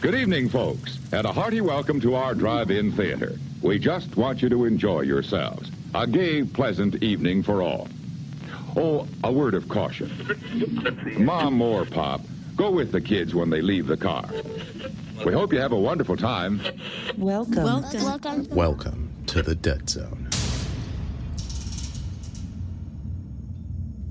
Good evening, folks, and a hearty welcome to our drive-in theater. We just want you to enjoy yourselves. A gay, pleasant evening for all. Oh, a word of caution. Mom or Pop, go with the kids when they leave the car. We hope you have a wonderful time. Welcome. Welcome. Welcome. Welcome to the Dead Zone.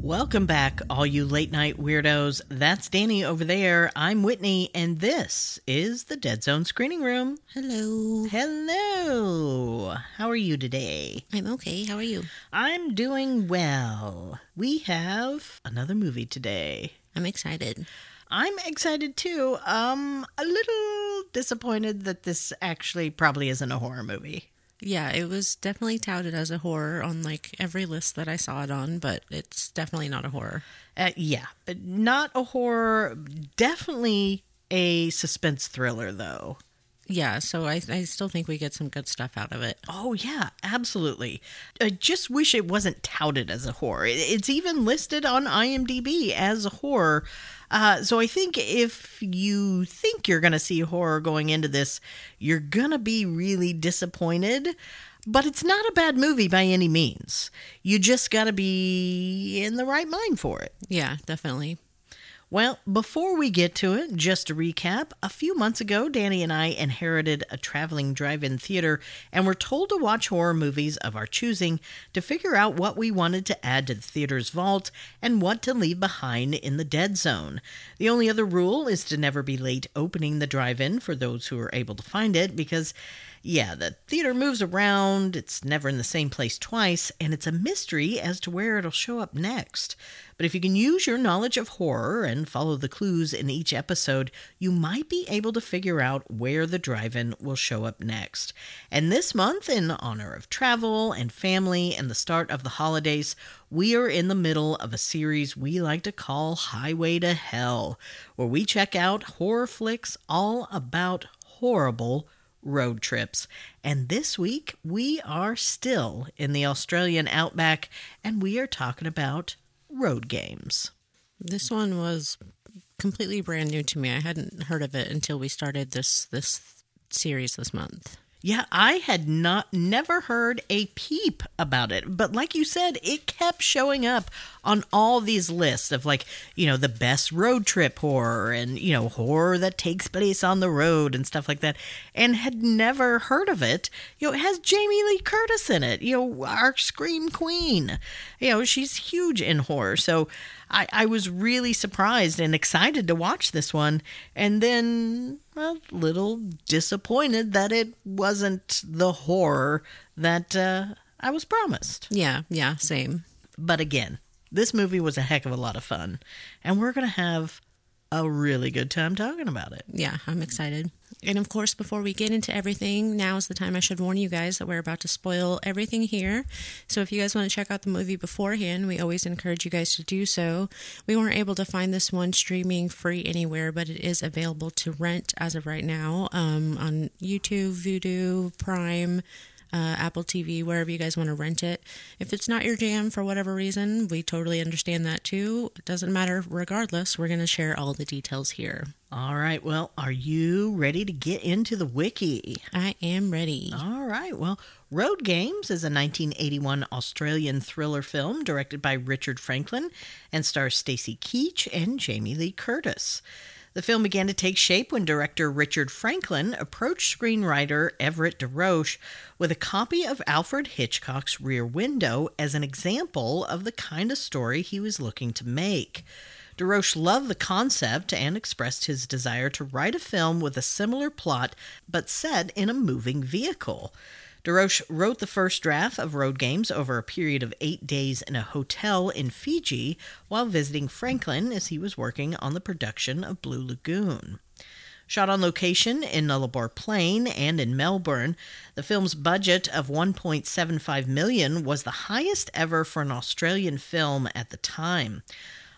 Welcome back, all you late night weirdos. That's Danny over there. I'm Whitney, and this is the Dead Zone Screening Room. Hello. Hello. How are you today? I'm okay. How are you? I'm doing well. We have another movie today. I'm excited. I'm excited too. Um, a little disappointed that this actually probably isn't a horror movie. Yeah, it was definitely touted as a horror on like every list that I saw it on, but it's definitely not a horror. Uh, yeah, not a horror. Definitely a suspense thriller, though. Yeah, so I, I still think we get some good stuff out of it. Oh, yeah, absolutely. I just wish it wasn't touted as a horror. It's even listed on IMDb as a horror. Uh, so I think if you think you're going to see horror going into this, you're going to be really disappointed. But it's not a bad movie by any means. You just got to be in the right mind for it. Yeah, definitely. Well, before we get to it, just to recap, a few months ago, Danny and I inherited a traveling drive in theater and were told to watch horror movies of our choosing to figure out what we wanted to add to the theater's vault and what to leave behind in the dead zone. The only other rule is to never be late opening the drive in for those who are able to find it because. Yeah, the theater moves around, it's never in the same place twice, and it's a mystery as to where it'll show up next. But if you can use your knowledge of horror and follow the clues in each episode, you might be able to figure out where the drive in will show up next. And this month, in honor of travel and family and the start of the holidays, we are in the middle of a series we like to call Highway to Hell, where we check out horror flicks all about horrible road trips. And this week, we are still in the Australian outback and we are talking about road games. This one was completely brand new to me. I hadn't heard of it until we started this this series this month. Yeah, I had not never heard a peep about it, but like you said, it kept showing up on all these lists of like, you know, the best road trip horror and, you know, horror that takes place on the road and stuff like that, and had never heard of it. You know, it has Jamie Lee Curtis in it, you know, our Scream Queen. You know, she's huge in horror. So I, I was really surprised and excited to watch this one, and then a little disappointed that it wasn't the horror that uh, I was promised. Yeah, yeah, same. But again, this movie was a heck of a lot of fun, and we're going to have a really good time talking about it. Yeah, I'm excited. And of course, before we get into everything, now is the time I should warn you guys that we're about to spoil everything here. So if you guys want to check out the movie beforehand, we always encourage you guys to do so. We weren't able to find this one streaming free anywhere, but it is available to rent as of right now um, on YouTube, Vudu, Prime. Uh, Apple TV, wherever you guys want to rent it. If it's not your jam for whatever reason, we totally understand that too. It doesn't matter. Regardless, we're going to share all the details here. All right, well, are you ready to get into the wiki? I am ready. All right. Well, Road Games is a 1981 Australian thriller film directed by Richard Franklin and stars Stacy Keach and Jamie Lee Curtis. The film began to take shape when director Richard Franklin approached screenwriter Everett DeRoche with a copy of Alfred Hitchcock's Rear Window as an example of the kind of story he was looking to make. DeRoche loved the concept and expressed his desire to write a film with a similar plot but set in a moving vehicle. DeRoche wrote the first draft of Road Games over a period of eight days in a hotel in Fiji while visiting Franklin as he was working on the production of Blue Lagoon. Shot on location in Nullarbor Plain and in Melbourne, the film's budget of 1.75 million was the highest ever for an Australian film at the time.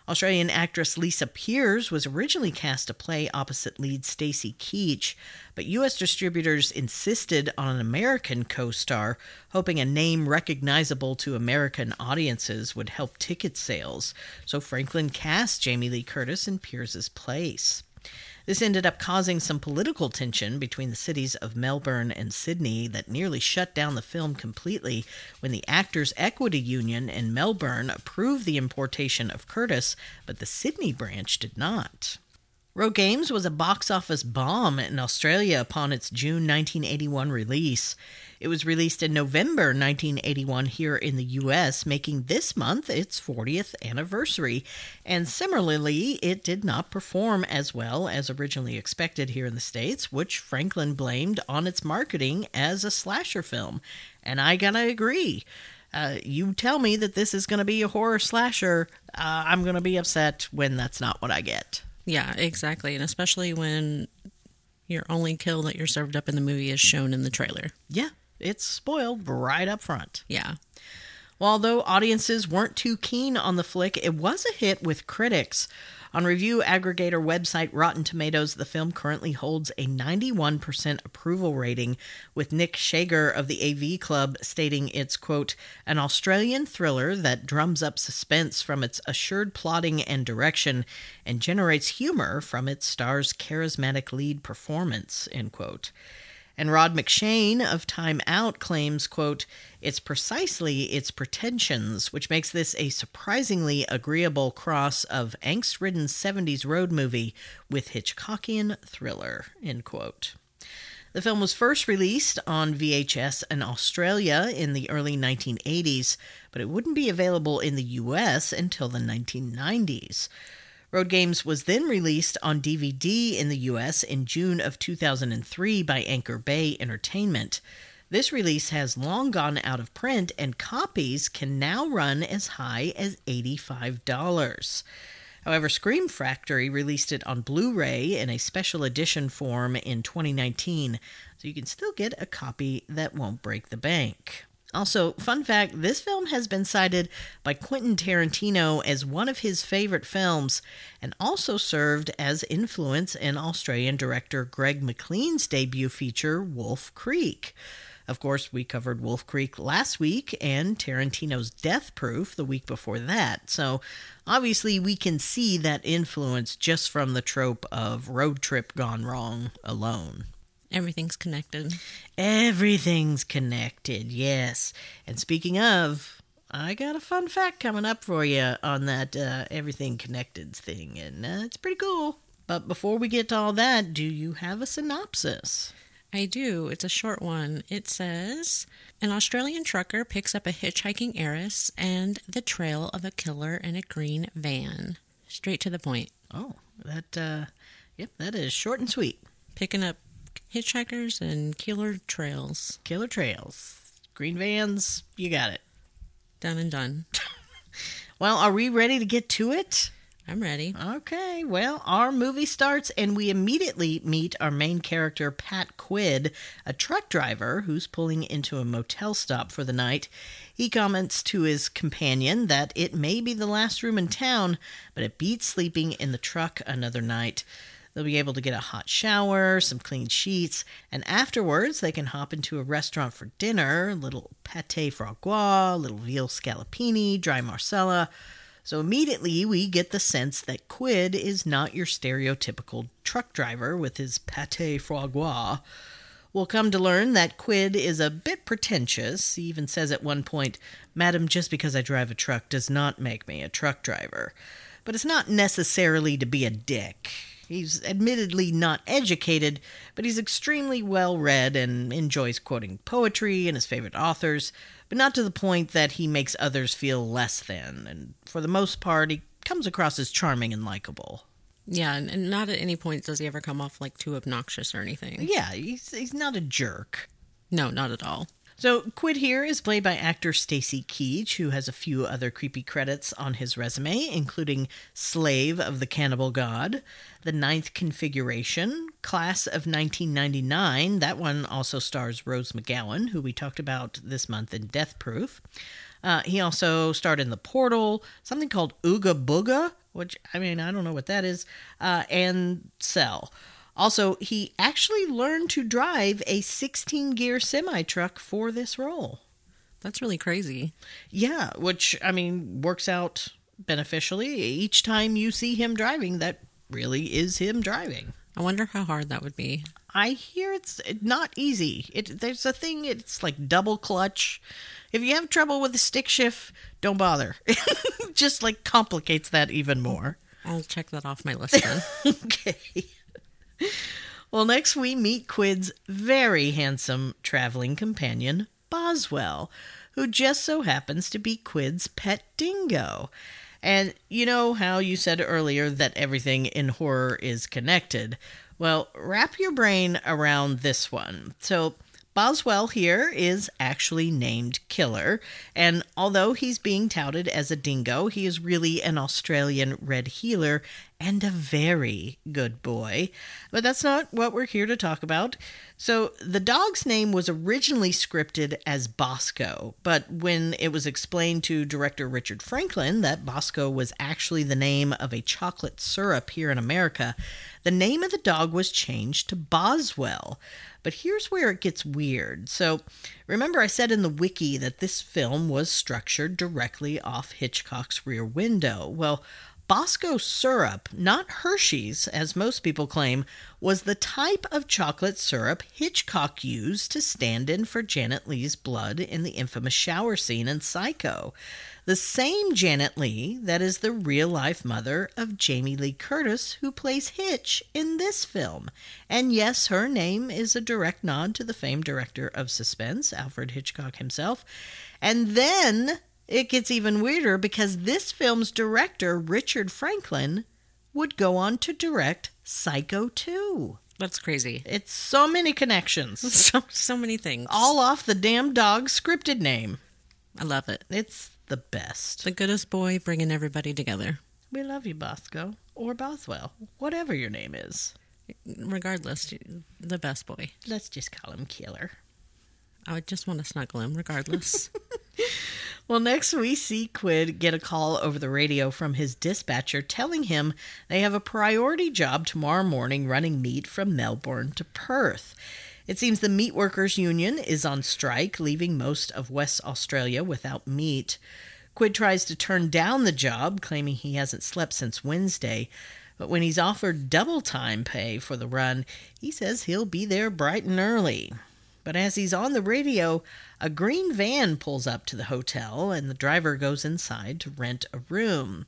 Australian actress Lisa Peers was originally cast to play opposite lead Stacy Keach, but U.S. distributors insisted on an American co star, hoping a name recognizable to American audiences would help ticket sales. So Franklin cast Jamie Lee Curtis in Peers's place. This ended up causing some political tension between the cities of Melbourne and Sydney that nearly shut down the film completely when the Actors Equity Union in Melbourne approved the importation of Curtis, but the Sydney branch did not. Road Games was a box office bomb in Australia upon its June 1981 release. It was released in November 1981 here in the US, making this month its 40th anniversary. And similarly, it did not perform as well as originally expected here in the States, which Franklin blamed on its marketing as a slasher film. And I gotta agree. Uh, you tell me that this is to be a horror slasher, uh, I'm to be upset when that's not what I get. Yeah, exactly. And especially when your only kill that you're served up in the movie is shown in the trailer. Yeah, it's spoiled right up front. Yeah. Well, although audiences weren't too keen on the flick, it was a hit with critics. On review aggregator website Rotten Tomatoes, the film currently holds a 91% approval rating, with Nick Schager of the AV Club stating it's, quote, an Australian thriller that drums up suspense from its assured plotting and direction and generates humor from its star's charismatic lead performance, end quote. And Rod McShane of Time Out claims, quote, it's precisely its pretensions which makes this a surprisingly agreeable cross of angst-ridden 70s road movie with Hitchcockian thriller, end quote. The film was first released on VHS in Australia in the early 1980s, but it wouldn't be available in the US until the 1990s. Road Games was then released on DVD in the US in June of 2003 by Anchor Bay Entertainment. This release has long gone out of print, and copies can now run as high as $85. However, Scream Factory released it on Blu ray in a special edition form in 2019, so you can still get a copy that won't break the bank. Also, fun fact this film has been cited by Quentin Tarantino as one of his favorite films and also served as influence in Australian director Greg McLean's debut feature, Wolf Creek. Of course, we covered Wolf Creek last week and Tarantino's Death Proof the week before that. So, obviously, we can see that influence just from the trope of road trip gone wrong alone. Everything's connected. Everything's connected, yes. And speaking of, I got a fun fact coming up for you on that uh, everything connected thing, and uh, it's pretty cool. But before we get to all that, do you have a synopsis? I do. It's a short one. It says An Australian trucker picks up a hitchhiking heiress and the trail of a killer in a green van. Straight to the point. Oh, that, uh, yep, that is short and sweet. Picking up hitchhikers and killer trails. Killer trails. Green vans, you got it. Done and done. Well, are we ready to get to it? I'm ready. Okay, well, our movie starts and we immediately meet our main character, Pat Quid, a truck driver who's pulling into a motel stop for the night. He comments to his companion that it may be the last room in town, but it beats sleeping in the truck another night. They'll be able to get a hot shower, some clean sheets, and afterwards they can hop into a restaurant for dinner, a little pate francois, little veal scallopini, dry marsala. So immediately we get the sense that Quid is not your stereotypical truck driver with his pate francois. We'll come to learn that Quid is a bit pretentious. He even says at one point, Madam, just because I drive a truck does not make me a truck driver. But it's not necessarily to be a dick. He's admittedly not educated, but he's extremely well read and enjoys quoting poetry and his favorite authors, but not to the point that he makes others feel less than. And for the most part, he comes across as charming and likable. Yeah, and not at any point does he ever come off like too obnoxious or anything. Yeah, he's, he's not a jerk. No, not at all. So, Quid here is played by actor Stacy Keach, who has a few other creepy credits on his resume, including Slave of the Cannibal God, The Ninth Configuration, Class of 1999. That one also stars Rose McGowan, who we talked about this month in Death Proof. Uh, he also starred in The Portal, something called Ooga Booga, which I mean, I don't know what that is, uh, and Cell. Also, he actually learned to drive a 16 gear semi truck for this role. That's really crazy. Yeah, which, I mean, works out beneficially. Each time you see him driving, that really is him driving. I wonder how hard that would be. I hear it's not easy. It there's a thing. It's like double clutch. If you have trouble with the stick shift, don't bother. Just like complicates that even more. I'll check that off my list then. okay. Well, next we meet Quid's very handsome traveling companion, Boswell, who just so happens to be Quid's pet dingo. And you know how you said earlier that everything in horror is connected? Well, wrap your brain around this one. So, Boswell here is actually named Killer, and although he's being touted as a dingo, he is really an Australian red heeler and a very good boy. But that's not what we're here to talk about. So, the dog's name was originally scripted as Bosco, but when it was explained to director Richard Franklin that Bosco was actually the name of a chocolate syrup here in America, the name of the dog was changed to Boswell. But here's where it gets weird. So, remember, I said in the wiki that this film was structured directly off Hitchcock's rear window. Well, Bosco syrup, not Hershey's, as most people claim, was the type of chocolate syrup Hitchcock used to stand in for Janet Leigh's blood in the infamous shower scene in Psycho. The same Janet Leigh that is the real life mother of Jamie Lee Curtis, who plays Hitch in this film. And yes, her name is a direct nod to the famed director of suspense, Alfred Hitchcock himself. And then it gets even weirder because this film's director, Richard Franklin, would go on to direct Psycho 2. That's crazy. It's so many connections. So so many things. All off the damn dog's scripted name. I love it. It's the best. The goodest boy bringing everybody together. We love you, Bosco. Or Boswell. Whatever your name is. Regardless, the best boy. Let's just call him Killer. I would just want to snuggle him, regardless. Well, next we see Quid get a call over the radio from his dispatcher telling him they have a priority job tomorrow morning running meat from Melbourne to Perth. It seems the Meat Workers Union is on strike, leaving most of West Australia without meat. Quid tries to turn down the job, claiming he hasn't slept since Wednesday. But when he's offered double time pay for the run, he says he'll be there bright and early. But as he's on the radio, a green van pulls up to the hotel and the driver goes inside to rent a room.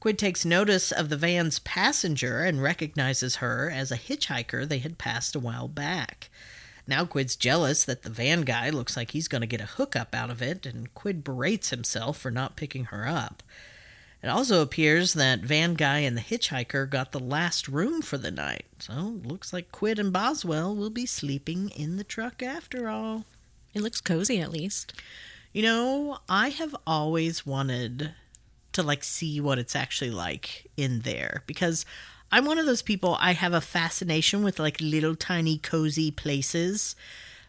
Quid takes notice of the van's passenger and recognizes her as a hitchhiker they had passed a while back. Now Quid's jealous that the van guy looks like he's going to get a hookup out of it, and Quid berates himself for not picking her up. It also appears that Van Guy and the hitchhiker got the last room for the night, so looks like Quid and Boswell will be sleeping in the truck after all. it looks cozy, at least. You know, I have always wanted to like see what it's actually like in there because I'm one of those people I have a fascination with like little tiny cozy places.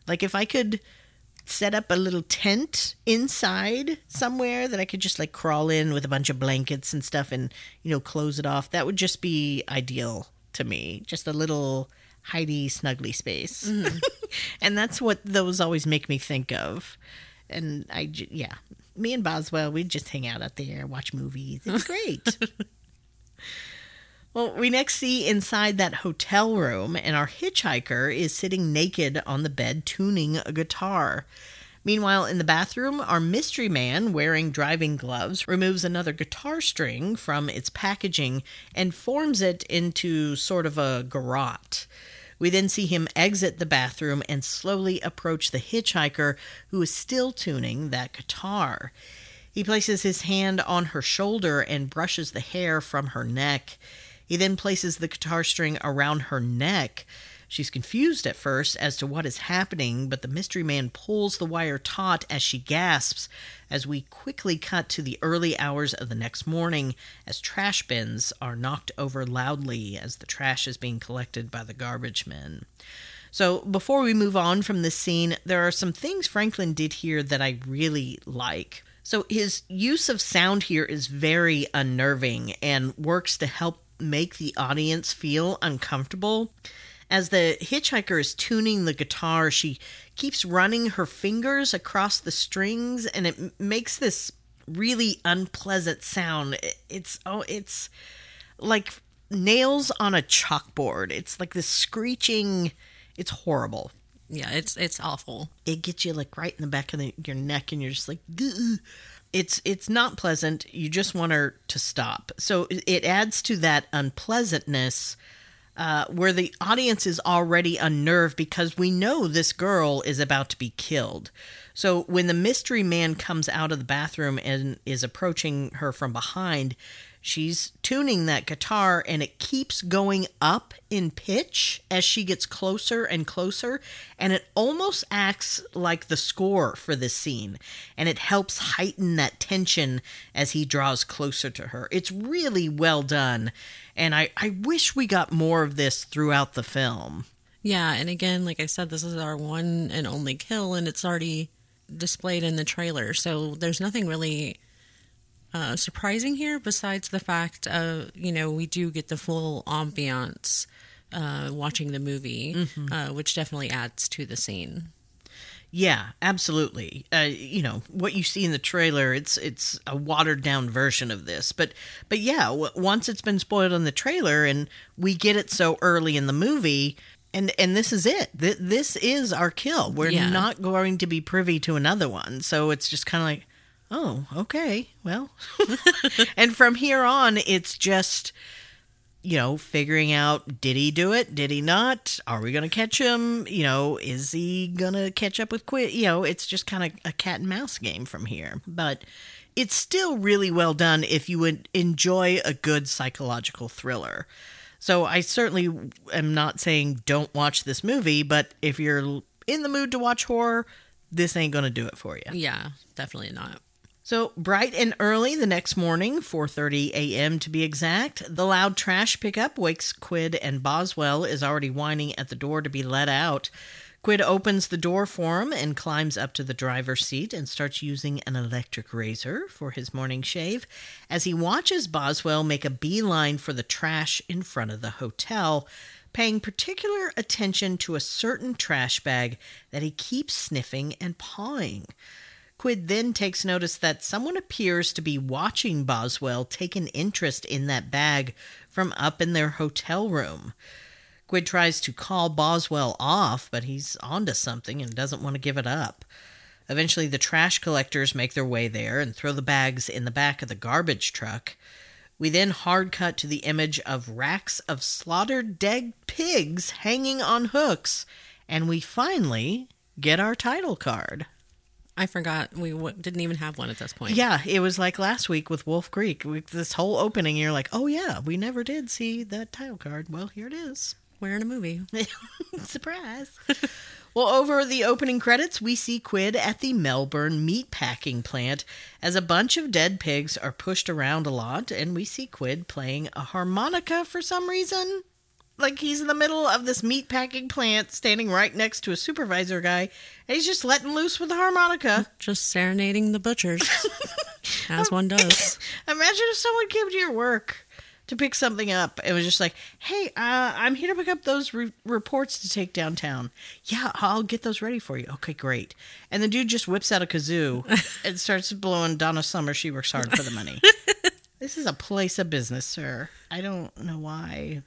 Like if I could set up a little tent inside somewhere that I could just like crawl in with a bunch of blankets and stuff and you know close it off, that would just be ideal to me. Just a little hidey snuggly space. Mm-hmm. and that's what those always make me think of. And I, yeah, me and Boswell, we'd just hang out out there, watch movies. It's great. Well, we next see inside that hotel room, and our hitchhiker is sitting naked on the bed tuning a guitar. Meanwhile, in the bathroom, our mystery man, wearing driving gloves, removes another guitar string from its packaging and forms it into sort of a garrote. We then see him exit the bathroom and slowly approach the hitchhiker, who is still tuning that guitar. He places his hand on her shoulder and brushes the hair from her neck. He then places the guitar string around her neck. She's confused at first as to what is happening, but the mystery man pulls the wire taut as she gasps, as we quickly cut to the early hours of the next morning as trash bins are knocked over loudly as the trash is being collected by the garbage men. So, before we move on from this scene, there are some things Franklin did here that I really like. So his use of sound here is very unnerving and works to help make the audience feel uncomfortable. As the hitchhiker is tuning the guitar, she keeps running her fingers across the strings and it makes this really unpleasant sound. It's oh it's like nails on a chalkboard. It's like this screeching it's horrible Yeah, it's it's awful. it gets you like right in the back of the, your neck and you're just like "Gah." It's it's not pleasant. You just want her to stop. So it adds to that unpleasantness uh, where the audience is already unnerved because we know this girl is about to be killed. So when the mystery man comes out of the bathroom and is approaching her from behind she's tuning that guitar and it keeps going up in pitch as she gets closer and closer and it almost acts like the score for this scene and it helps heighten that tension as he draws closer to her it's really well done and i, I wish we got more of this throughout the film Yeah, and again, like I said, this is our one and only kill, and it's already displayed in the trailer. So there's nothing really uh, surprising here besides the fact of, you know, we do get the full ambiance uh, watching the movie, uh, which definitely adds to the scene. Yeah, absolutely. Uh, you know what you see in the trailer. It's it's a watered down version of this, but but yeah, w- once it's been spoiled in the trailer, and we get it so early in the movie, and and this is it. Th- this is our kill. We're Yeah. not going to be privy to another one. So it's just kind of like, oh, okay, well, and from here on, it's just you know, figuring out did he do it? Did he not? Are we going to catch him? You know, is he going to catch up with Quid? You know, it's just kind of a cat and mouse game from here. But it's still really well done if you would enjoy a good psychological thriller. So I certainly am not saying don't watch this movie, but if you're in the mood to watch horror, this ain't going to do it for you. Yeah, definitely not. So bright and early the next morning, 4:30 a.m. to be exact, the loud trash pickup wakes Quid and Boswell is already whining at the door to be let out. Quid opens the door for him and climbs up to the driver's seat and starts using an electric razor for his morning shave as he watches Boswell make a beeline for the trash in front of the hotel, paying particular attention to a certain trash bag that he keeps sniffing and pawing. Quid then takes notice that someone appears to be watching Boswell take an interest in that bag from up in their hotel room. Quid tries to call Boswell off, but he's onto something and doesn't want to give it up. Eventually, the trash collectors make their way there and throw the bags in the back of the garbage truck. We then hard cut to the image of racks of slaughtered dead pigs hanging on hooks, and we finally get our title card. I forgot we w- didn't even have one at this point. Yeah, it was like last week with Wolf Creek. We, this whole opening, you're like, oh yeah, we never did see that title card. Well, here it is. We're in a movie. Surprise. well, over the opening credits, we see Quid at the Melbourne meat packing plant as a bunch of dead pigs are pushed around a lot, and we see Quid playing a harmonica for some reason. Like he's in the middle of this meat packing plant, standing right next to a supervisor guy, and he's just letting loose with the harmonica. Just serenading the butchers, as one does. Imagine if someone came to your work to pick something up. It was just like, "Hey, uh, I'm here to pick up those re- reports to take downtown. Yeah, I'll get those ready for you. Okay, great." And the dude just whips out a kazoo and starts blowing Donna Summer. She works hard for the money. this is a place of business, sir. I don't know why.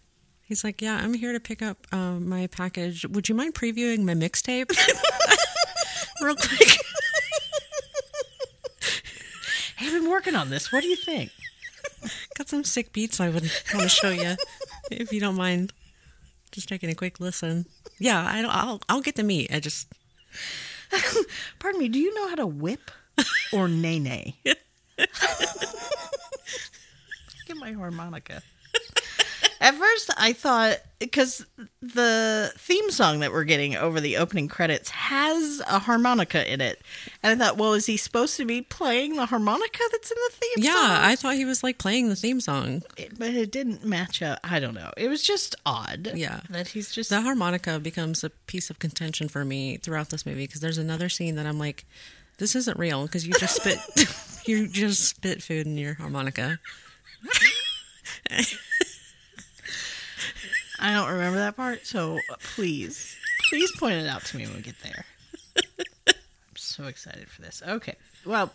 He's like, "Yeah, I'm here to pick up um, my package. Would you mind previewing my mixtape real quick?" Hey, I've been working on this. What do you think? Got some sick beats I would want to show you, if you don't mind. Just taking a quick listen. Yeah, I, I'll I'll get the meat. I just Pardon me. Do you know how to whip or nay nay? Get my harmonica. At first, I thought because the theme song that we're getting over the opening credits has a harmonica in it, and I thought, well, is he supposed to be playing the harmonica that's in the theme yeah. song? I thought he was like playing the theme song. It- but it didn't match up. I don't know. It was just odd. Yeah. that he's just The harmonica becomes a piece of contention for me throughout this movie because there's another scene that I'm like, this isn't real because you just spit You just spit food in your harmonica. I don't remember that part, so uh, please, please point it out to me when we get there. I'm so excited for this. Okay, well,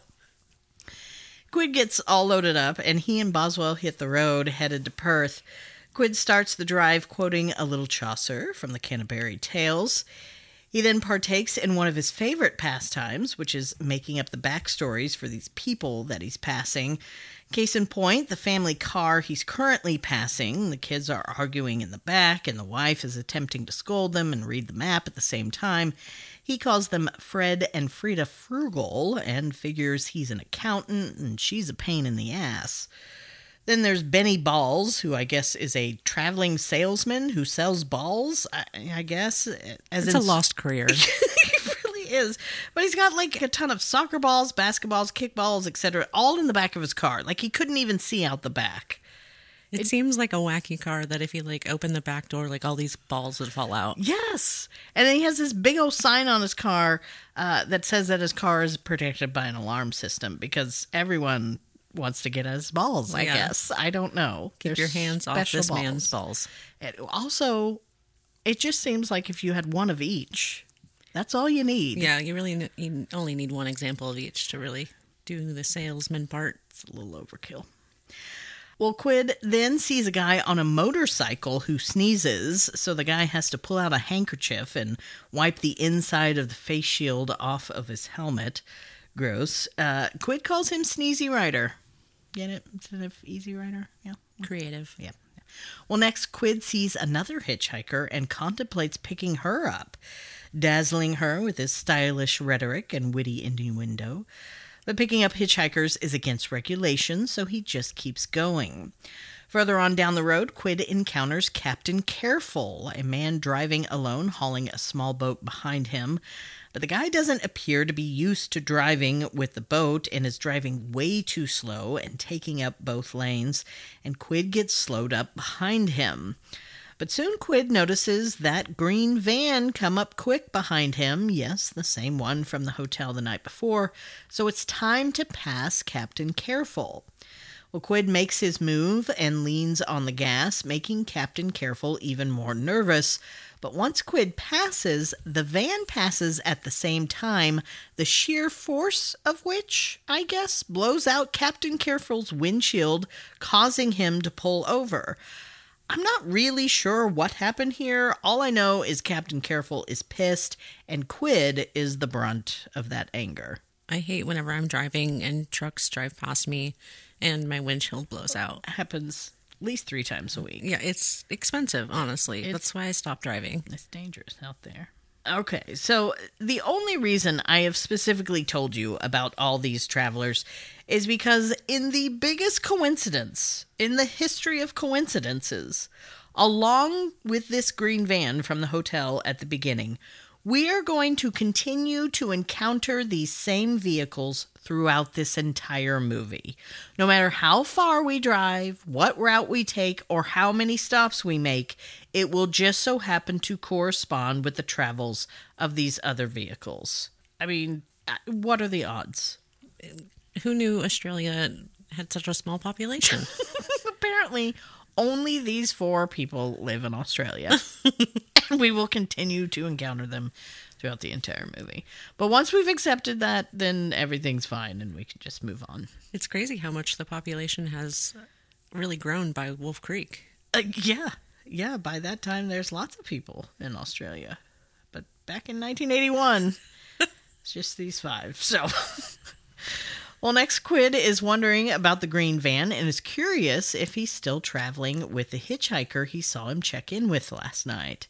Quid gets all loaded up, and he and Boswell hit the road headed to Perth. Quid starts the drive quoting a little Chaucer from the Canterbury Tales. He then partakes in one of his favorite pastimes, which is making up the backstories for these people that he's passing. Case in point, the family car he's currently passing. The kids are arguing in the back, and the wife is attempting to scold them and read the map at the same time. He calls them Fred and Frida Frugal and figures he's an accountant and she's a pain in the ass. Then there's Benny Balls, who I guess is a traveling salesman who sells balls. I, I guess as It's a lost career. is. But he's got like a ton of soccer balls, basketballs, kickballs, etc., all in the back of his car. Like he couldn't even see out the back. It, seems like a wacky car that if you like open the back door, like all these balls would fall out. Yes. And then he has this big old sign on his car uh, that says that his car is protected by an alarm system because everyone wants to get his balls, I Yeah. guess. I don't know. Keep They're your hands off this man's balls. And also, it just seems like if you had one of each, that's all you need. Yeah, you really you only need one example of each to really do the salesman part. It's a little overkill. Well, Quid then sees a guy on a motorcycle who sneezes, so the guy has to pull out a handkerchief and wipe the inside of the face shield off of his helmet. Gross. Uh, Quid calls him Sneezy Rider. Get it? Instead of Easy Rider? Yeah. Creative. Yeah. Well, next, Quid sees another hitchhiker and contemplates picking her up, dazzling her with his stylish rhetoric and witty innuendo. But picking up hitchhikers is against regulations, so he just keeps going. Further on down the road, Quid encounters Captain Careful, a man driving alone, hauling a small boat behind him. But the guy doesn't appear to be used to driving with the boat and is driving way too slow and taking up both lanes, and Quid gets slowed up behind him. But soon Quid notices that green van come up quick behind him. Yes, the same one from the hotel the night before. So it's time to pass Captain Careful. Well, Quid makes his move and leans on the gas, making Captain Careful even more nervous. But once Quid passes, the van passes at the same time, the sheer force of which, I guess, blows out Captain Careful's windshield, causing him to pull over. I'm not really sure what happened here. All I know is Captain Careful is pissed, and Quid is the brunt of that anger. I hate whenever I'm driving and trucks drive past me and my windshield blows out. happens at least three times a week. Yeah, it's expensive, honestly. It's- That's why I stopped driving. It's dangerous out there. Okay, so the only reason I have specifically told you about all these travelers is because, in the biggest coincidence in the history of coincidences, along with this green van from the hotel at the beginning, we are going to continue to encounter these same vehicles throughout this entire movie. No matter how far we drive, what route we take, or how many stops we make, it will just so happen to correspond with the travels of these other vehicles. I mean, what are the odds? Who knew Australia had such a small population? Apparently, only these four people live in Australia. and we will continue to encounter them throughout the entire movie. But once we've accepted that, then everything's fine and we can just move on. it's crazy how much the population has really grown by Wolf Creek. Uh, yeah. Yeah, by that time, there's lots of people in Australia. But back in 1981, it's just these five. So. Well, next, Quid is wondering about the green van and is curious if he's still traveling with the hitchhiker he saw him check in with last night.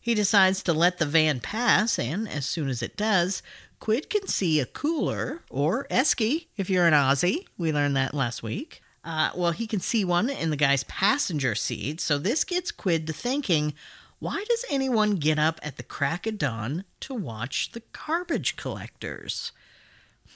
He decides to let the van pass, and as soon as it does, Quid can see a cooler, or esky if you're an Aussie. We learned that last week. Uh, well, he can see one in the guy's passenger seat, so this gets Quid to thinking why does anyone get up at the crack of dawn to watch the garbage collectors?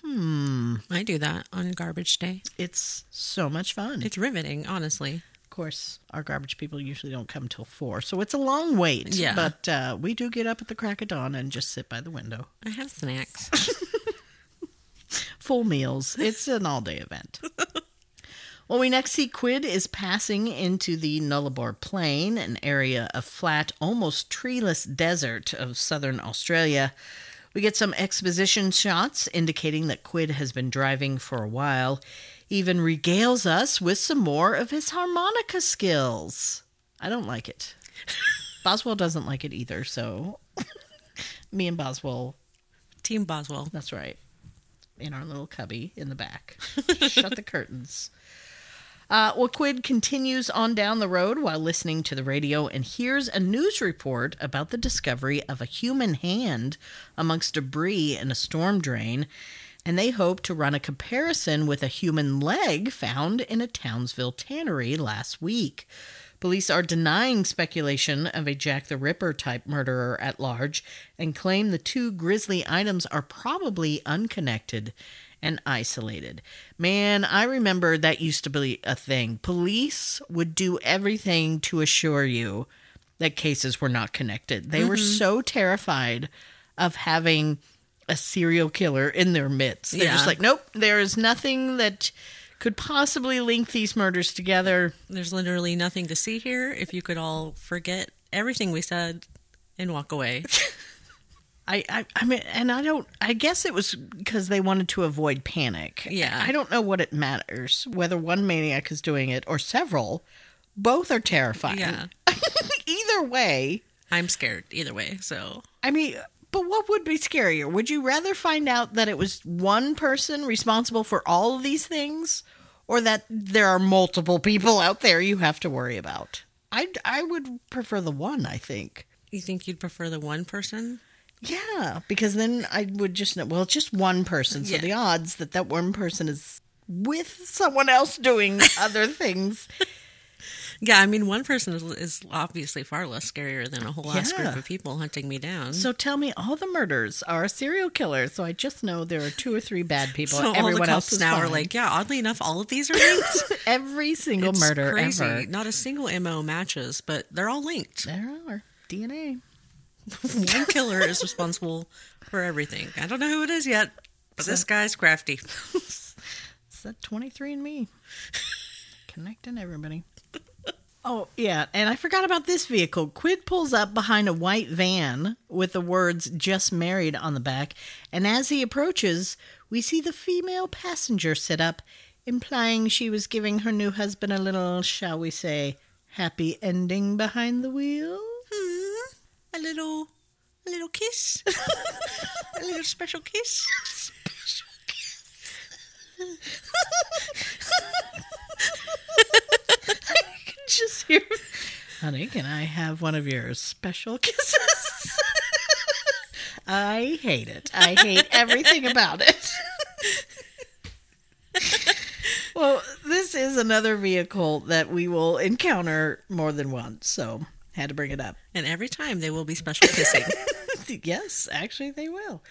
Hmm. I do that on garbage day. It's so much fun. It's riveting, honestly. Of course, our garbage people usually don't come till four, so it's a long wait. Yeah. But uh, we do get up at the crack of dawn and just sit by the window. I have snacks. full meals. It's an all day event. Well, we next see Quid is passing into the Nullarbor Plain, an area of flat, almost treeless desert of southern Australia. We get some exposition shots indicating that Quid has been driving for a while, even regales us with some more of his harmonica skills. I don't like it. Boswell doesn't like it either, so me and Boswell, Team Boswell. that's right, in our little cubby in the back. Shut the curtains. Uh, well, continues on down the road while listening to the radio and hears a news report about the discovery of a human hand amongst debris in a storm drain. And they hope to run a comparison with a human leg found in a Townsville tannery last week. Police are denying speculation of a Jack the Ripper type murderer at large and claim the two grisly items are probably unconnected and isolated. Man, I remember that used to be a thing. Police would do everything to assure you that cases were not connected. They were mm-hmm. so terrified of having a serial killer in their midst. They're just like, nope, there is nothing that could possibly link these murders together. There's literally nothing to see here. If you could all forget everything we said and walk away. I, I, I mean, and I don't. I guess it was because they wanted to avoid panic. Yeah. I don't know what it matters whether one maniac is doing it or several. Both are terrifying. Yeah. Either way, I'm scared either way. So I mean, but what would be scarier? Would you rather find out that it was one person responsible for all of these things, or that there are multiple people out there you have to worry about? I I would prefer the one. I think. you think you'd prefer the one person? Yeah, because then I would just know. Well, it's just one person, so Yeah. the odds that that one person is with someone else doing other things. Yeah, I mean, one person is, obviously far less scarier than a whole ass group of people hunting me down. So tell me, all the murders are a serial killer. So I just know there are two or three bad people. So and all the everyone else cops is now are like, yeah, oddly enough, all of these are linked. every single It's murder crazy. ever. Not a single MO matches, but they're all linked. There are DNA. One killer is responsible for everything. I don't know who it is yet, but this guy's crafty. It's that 23 and me. Connecting everybody. Oh, yeah. And I forgot about this vehicle. Quid pulls up behind a white van with the words just married on the back. And as he approaches, we see the female passenger sit up, implying she was giving her new husband a little, shall we say, happy ending behind the wheel. Hmm, a little, a little kiss, a little special kiss. Just hear, honey, can I have one of your special kisses? I hate it. I hate everything about it. well, this is another vehicle that we will encounter more than once, so had to bring it up. And every time they will be special kissing. yes, actually, they will.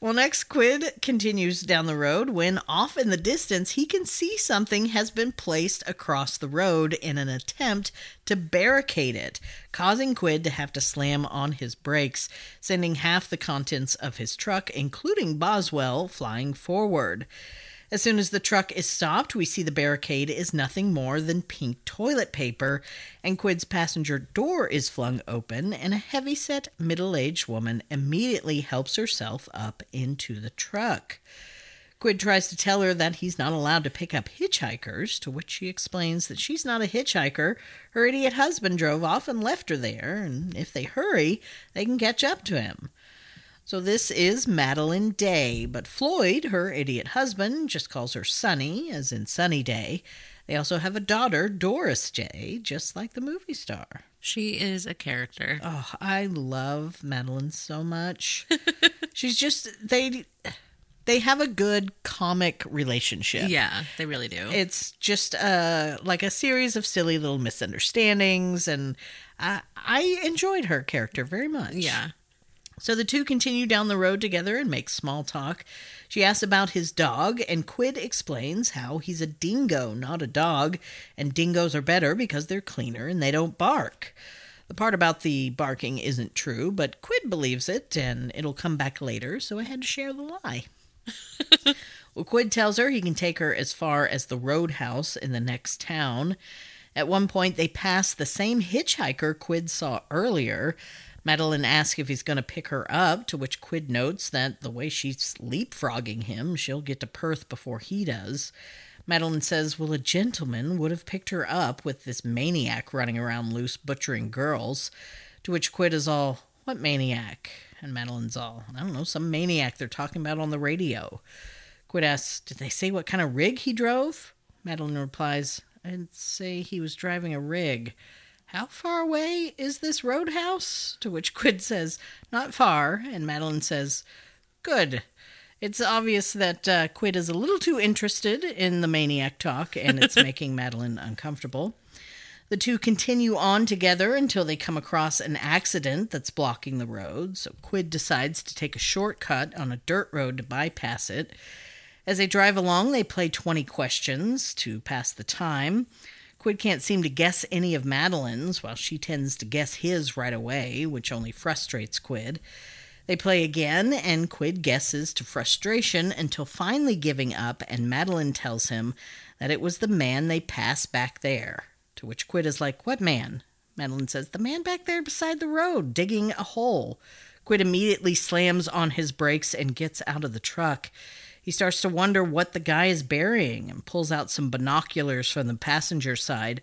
Well, next, Quid continues down the road when off in the distance he can see something has been placed across the road in an attempt to barricade it, causing Quid to have to slam on his brakes, sending half the contents of his truck, including Boswell, flying forward. As soon as the truck is stopped, we see the barricade is nothing more than pink toilet paper, and Quid's passenger door is flung open, and a heavy-set middle-aged woman immediately helps herself up into the truck. Quid tries to tell her that he's not allowed to pick up hitchhikers, to which she explains that she's not a hitchhiker. Her idiot husband drove off and left her there, and if they hurry, they can catch up to him. So this is Madeline Day, but Floyd, her idiot husband, just calls her Sunny, as in Sunny Day. They also have a daughter, Doris Day, just like the movie star. she is a character. Oh, I love Madeline so much. She's just they they have a good comic relationship. Yeah, they really do. It's just uh like a series of silly little misunderstandings and I I enjoyed her character very much. yeah. So the two continue down the road together and make small talk. She asks about his dog, and Quid explains how he's a dingo, not a dog, and dingoes are better because they're cleaner and they don't bark. The part about the barking isn't true, but Quid believes it, and it'll come back later, so I had to share the lie. Well, Quid tells her he can take her as far as the roadhouse in the next town. At one point, they pass the same hitchhiker Quid saw earlier. Madeline asks if he's going to pick her up, to which Quid notes that the way she's leapfrogging him, she'll get to Perth before he does. Madeline says, Well, a gentleman would have picked her up with this maniac running around loose butchering girls. To which Quid is all, What maniac? And Madeline's all, I don't know, some maniac they're talking about on the radio. Quid asks, Did they say what kind of rig he drove? Madeline replies, I'd say he was driving a rig. How far away is this roadhouse? To which Quid says, Not far. And Madeline says, Good. It's obvious that uh, Quid is a little too interested in the maniac talk, and it's making Madeline uncomfortable. The two continue on together until they come across an accident that's blocking the road. So Quid decides to take a shortcut on a dirt road to bypass it. As they drive along, they play 20 questions to pass the time. Quid can't seem to guess any of Madeline's, while she tends to guess his right away, which only frustrates Quid. They play again, and Quid guesses to frustration until finally giving up, and Madeline tells him that it was the man they passed back there. To which Quid is like, What man? Madeline says, The man back there beside the road, digging a hole. Quid immediately slams on his brakes and gets out of the truck. He starts to wonder what the guy is burying and pulls out some binoculars from the passenger side.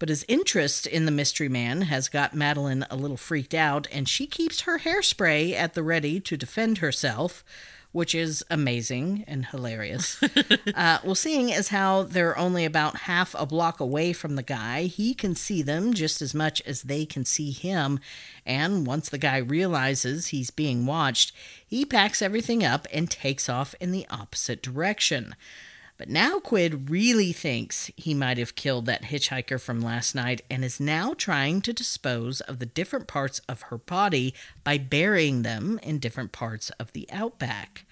But his interest in the mystery man has got Madeline a little freaked out, and she keeps her hairspray at the ready to defend herself, which is amazing and hilarious. uh, well, seeing as how they're only about half a block away from the guy, he can see them just as much as they can see him. And once the guy realizes he's being watched, he packs everything up and takes off in the opposite direction. But now Quid really thinks he might have killed that hitchhiker from last night and is now trying to dispose of the different parts of her body by burying them in different parts of the outback.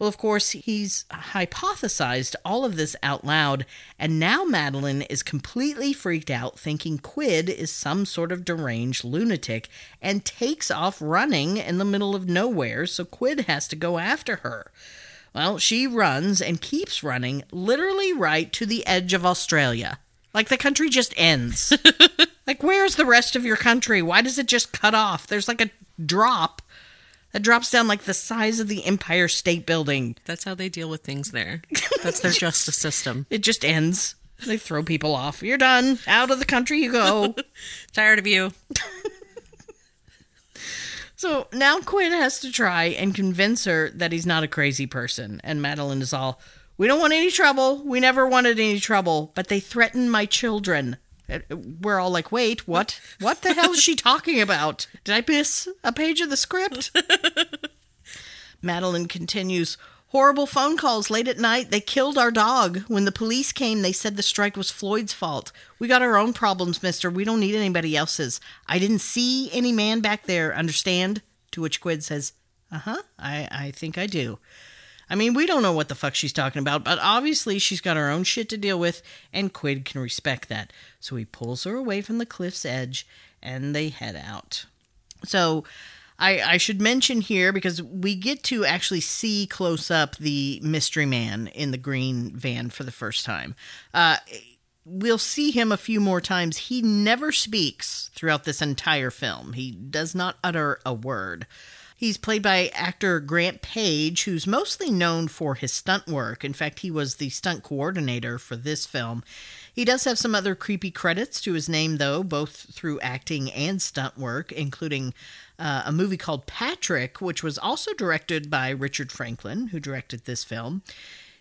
Well, of course, he's hypothesized all of this out loud, and now Madeline is completely freaked out, thinking Quid is some sort of deranged lunatic, and takes off running in the middle of nowhere, so Quid has to go after her. Well, she runs and keeps running literally right to the edge of Australia. Like the country just ends. like, where's the rest of your country? Why does it just cut off? There's like a drop that drops down like the size of the Empire State Building. That's how they deal with things there. That's their justice system. It just ends. They throw people off. You're done. Out of the country you go. Tired of you. So now Quinn has to try and convince her that he's not a crazy person. And Madeline is all, We don't want any trouble. We never wanted any trouble, but they threaten my children. We're all like, Wait, what? What the hell is she talking about? Did I miss a page of the script? Madeline continues, Horrible phone calls late at night. They killed our dog. When the police came, they said the strike was Floyd's fault. We got our own problems, mister. We don't need anybody else's. I didn't see any man back there, understand? To which Quid says, Uh huh, I, I think I do. I mean, we don't know what the fuck she's talking about, but obviously she's got her own shit to deal with, and Quid can respect that. So he pulls her away from the cliff's edge, and they head out. So I, I should mention here because we get to actually see close up the mystery man in the green van for the first time. Uh, we'll see him a few more times. He never speaks throughout this entire film, he does not utter a word. He's played by actor Grant Page, who's mostly known for his stunt work. In fact, he was the stunt coordinator for this film. He does have some other creepy credits to his name, though, both through acting and stunt work, including uh, a movie called Patrick, which was also directed by Richard Franklin, who directed this film.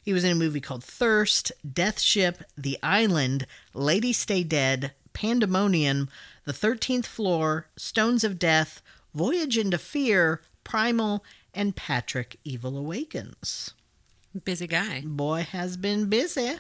He was in a movie called Thirst, Death Ship, The Island, Lady Stay Dead, Pandemonium, The Thirteenth Floor, Stones of Death, Voyage into Fear, Primal, and Patrick Evil Awakens. Busy guy. Boy has been busy.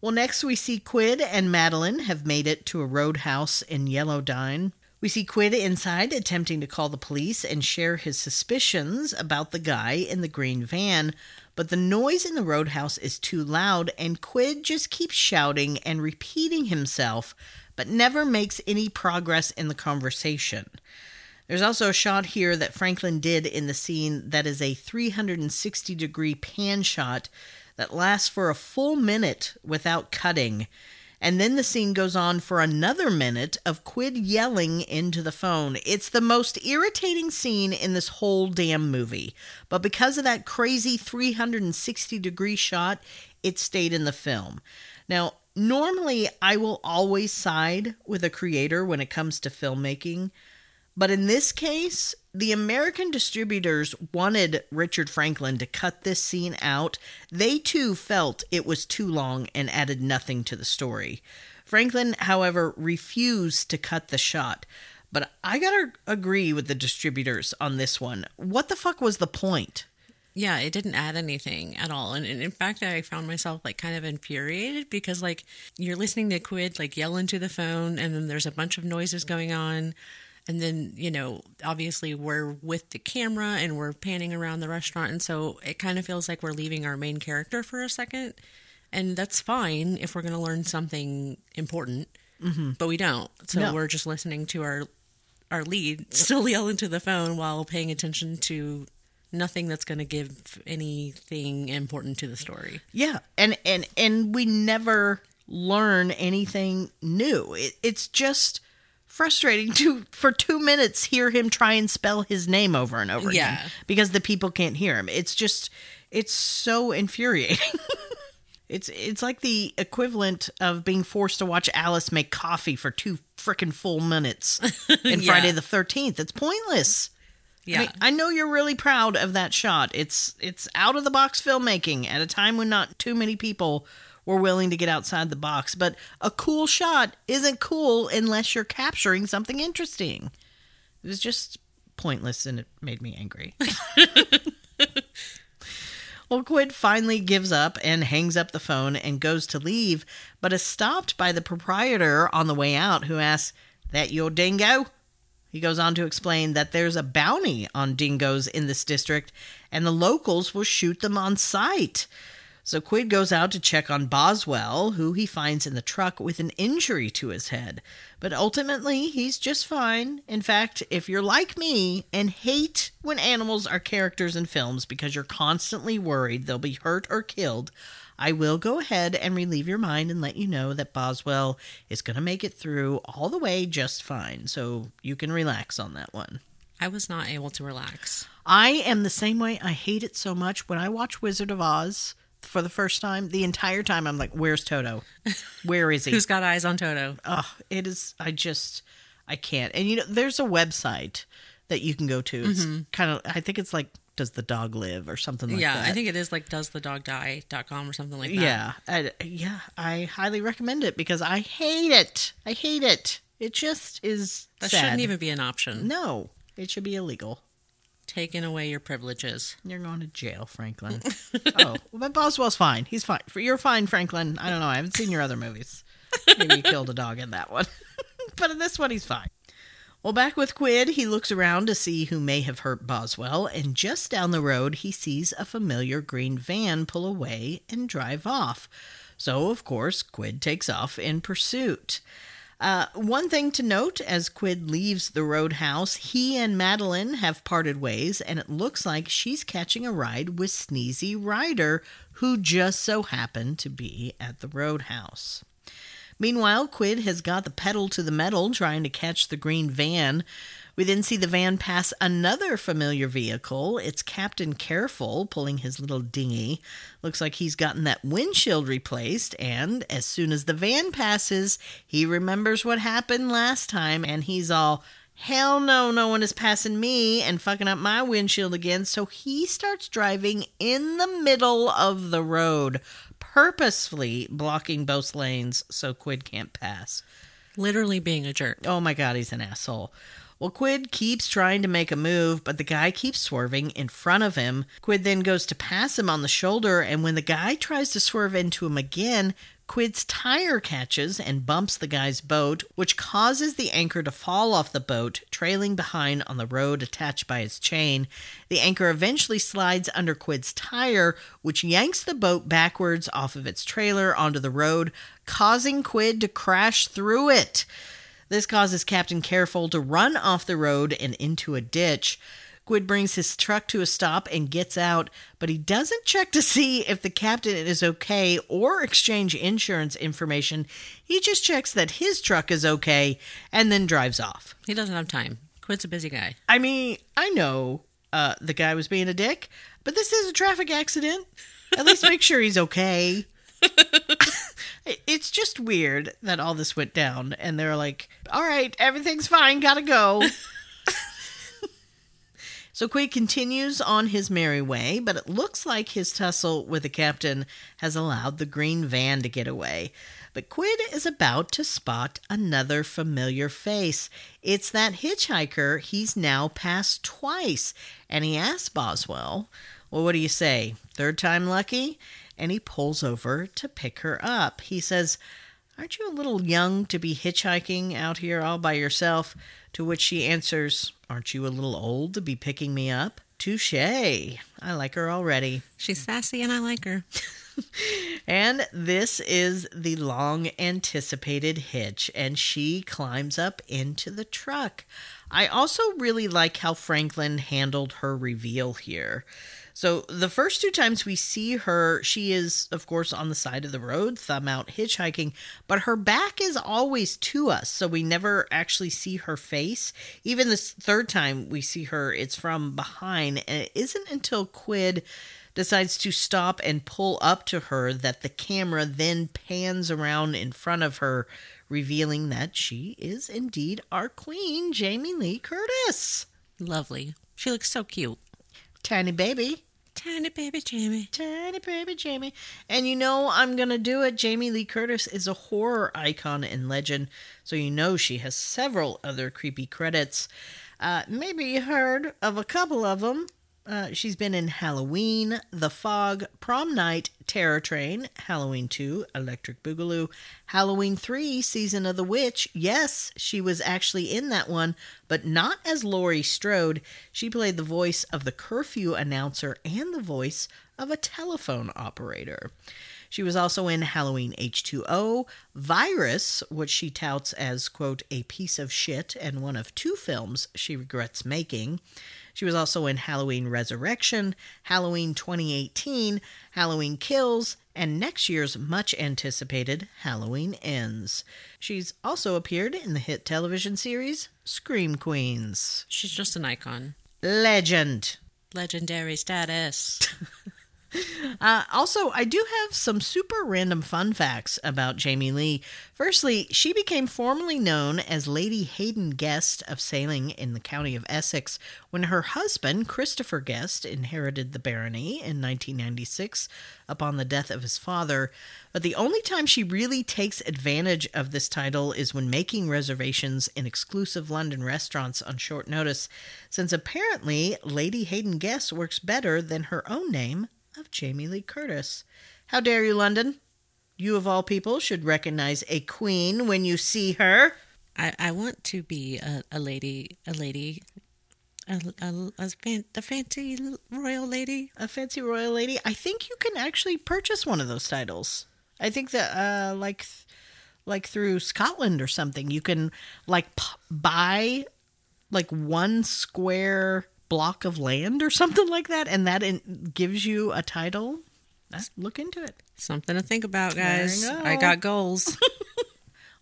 Well, next we see Quid and Madeline have made it to a roadhouse in Yellowdine. We see Quid inside attempting to call the police and share his suspicions about the guy in the green van, but the noise in the roadhouse is too loud and Quid just keeps shouting and repeating himself, but never makes any progress in the conversation. There's also a shot here that Franklin did in the scene that is a 360 degree pan shot that lasts for a full minute without cutting. And then the scene goes on for another minute of Quid yelling into the phone. It's the most irritating scene in this whole damn movie. But because of that crazy 360 degree shot, it stayed in the film. Now, normally I will always side with a creator when it comes to filmmaking. But in this case, the American distributors wanted Richard Franklin to cut this scene out. They too felt it was too long and added nothing to the story. Franklin, however, refused to cut the shot. But I gotta agree with the distributors on this one. What the fuck was the point? Yeah, it didn't add anything at all. And, and in fact, I found myself like kind of infuriated because like you're listening to Quid like yell into the phone and then there's a bunch of noises going on. And then, you know, obviously we're with the camera and we're panning around the restaurant. And so it kind of feels like we're leaving our main character for a second. And that's fine if we're going to learn something important, mm-hmm. but we don't. So No. we're just listening to our our lead still yell into the phone while paying attention to nothing that's going to give anything important to the story. Yeah, and and and we never learn anything new. It, it's just frustrating to for two minutes hear him try and spell his name over and over again because the people can't hear him. It's just it's so infuriating. it's it's like the equivalent of being forced to watch Alice make coffee for two freaking full minutes in Yeah. Friday the Thirteenth. It's pointless. Yeah. I, mean, I know you're really proud of that shot. It's it's out of the box filmmaking at a time when not too many people were willing to get outside the box. But a cool shot isn't cool unless you're capturing something interesting. It was just pointless and it made me angry. Well, Quid finally gives up and hangs up the phone and goes to leave, but is stopped by the proprietor on the way out who asks, That your dingo? He goes on to explain that there's a bounty on dingoes in this district and the locals will shoot them on sight. So Quid goes out to check on Boswell, who he finds in the truck with an injury to his head. But ultimately, he's just fine. In fact, if you're like me and hate when animals are characters in films because you're constantly worried they'll be hurt or killed, I will go ahead and relieve your mind and let you know that Boswell is going to make it through all the way just fine. So you can relax on that one. I was not able to relax. I am the same way. I hate it so much. When I watch Wizard of Oz for the first time, the entire time I'm like, "Where's Toto? Where is he?" Who's got eyes on Toto? oh, it is. I just, I can't. And you know, there's a website that you can go to. It's mm-hmm. kind of. I think it's like, "Does the dog live?" or something like yeah, that. I think it is like doesthedogdie.com or something like that. Yeah, I, yeah. I highly recommend it because I hate it. I hate it. It just is. That sad. shouldn't even be an option. No, it should be illegal. Taking away your privileges. You're going to jail, Franklin. oh, but Boswell's fine. He's fine. You're fine, Franklin. I don't know. I haven't seen your other movies. Maybe you killed a dog in that one. but in this one, he's fine. Well, back with Quid, he looks around to see who may have hurt Boswell, and just down the road, he sees a familiar green van pull away and drive off. So, of course, Quid takes off in pursuit. Uh, one thing to note as Quid leaves the roadhouse, he and Madeline have parted ways, and it looks like she's catching a ride with Sneezy Ryder, who just so happened to be at the roadhouse. Meanwhile, Quid has got the pedal to the metal trying to catch the green van. We then see the van pass another familiar vehicle. It's Captain Careful pulling his little dinghy. Looks like he's gotten that windshield replaced, and as soon as the van passes, he remembers what happened last time and he's all, Hell no, no one is passing me and fucking up my windshield again. So he starts driving in the middle of the road, purposefully blocking both lanes so Quid can't pass. Literally being a jerk. Oh my god, he's an asshole. Well, Quid keeps trying to make a move, but the guy keeps swerving in front of him. Quid then goes to pass him on the shoulder, and when the guy tries to swerve into him again, Quid's tire catches and bumps the guy's boat, which causes the anchor to fall off the boat, trailing behind on the road attached by its chain. The anchor eventually slides under Quid's tire, which yanks the boat backwards off of its trailer onto the road, causing Quid to crash through it. This causes Captain Careful to run off the road and into a ditch. Quid brings his truck to a stop and gets out, but he doesn't check to see if the captain is okay or exchange insurance information. He just checks that his truck is okay and then drives off. He doesn't have time. Quid's a busy guy. I mean, I know uh, the guy was being a dick, but this is a traffic accident. At least make sure he's okay. It- it's just weird that all this went down, and they're like, all right, everything's fine, gotta go. so Quid continues on his merry way, but it looks like his tussle with the captain has allowed the green van to get away. But Quid is about to spot another familiar face. It's that hitchhiker he's now passed twice, and he asks Boswell, Well, what do you say? Third time lucky? And he pulls over to pick her up. He says, Aren't you a little young to be hitchhiking out here all by yourself? To which she answers, Aren't you a little old to be picking me up? Touche. I like her already. She's sassy and I like her. And this is the long anticipated hitch, and she climbs up into the truck. I also really like how Franklin handled her reveal here. So, the first two times we see her, she is, of course, on the side of the road, thumb out, hitchhiking, but her back is always to us, so we never actually see her face. Even this third time we see her, it's from behind, and it isn't until Quid decides to stop and pull up to her that the camera then pans around in front of her, revealing that she is indeed our queen, Jamie Lee Curtis. Lovely. She looks so cute. Tiny baby. Tiny baby Jamie. Tiny baby Jamie. And you know I'm going to do it. Jamie Lee Curtis is a horror icon and legend, so you know she has several other creepy credits. Uh, maybe you heard of a couple of them. Uh, she's been in Halloween, The Fog, Prom Night, Terror Train, Halloween 2, Electric Boogaloo, Halloween 3, Season of the Witch. Yes, she was actually in that one, but not as Laurie Strode. She played the voice of the curfew announcer and the voice of a telephone operator. She was also in Halloween H2O, Virus, which she touts as, quote, a piece of shit and one of two films she regrets making. She was also in Halloween Resurrection, Halloween 2018, Halloween Kills, and next year's much anticipated Halloween Ends. She's also appeared in the hit television series Scream Queens. She's just an icon. Legend. Legendary status. Uh, also, I do have some super random fun facts about Jamie Lee. Firstly, she became formally known as Lady Haden Guest of Saling in the county of Essex when her husband, Christopher Guest, inherited the barony in 1996 upon the death of his father. But the only time she really takes advantage of this title is when making reservations in exclusive London restaurants on short notice, since apparently Lady Haden Guest works better than her own name of Jamie Lee Curtis. How dare you, London? You, of all people, should recognize a queen when you see her. I, I want to be a, a lady, a lady, a, a, a, fan, a fancy royal lady. A fancy royal lady. I think you can actually purchase one of those titles. I think that, uh, like, like through Scotland or something, you can like p- buy like one square block of land or something like that, and that in- gives you a title. Look into it. Something to think about, guys. go. I got goals.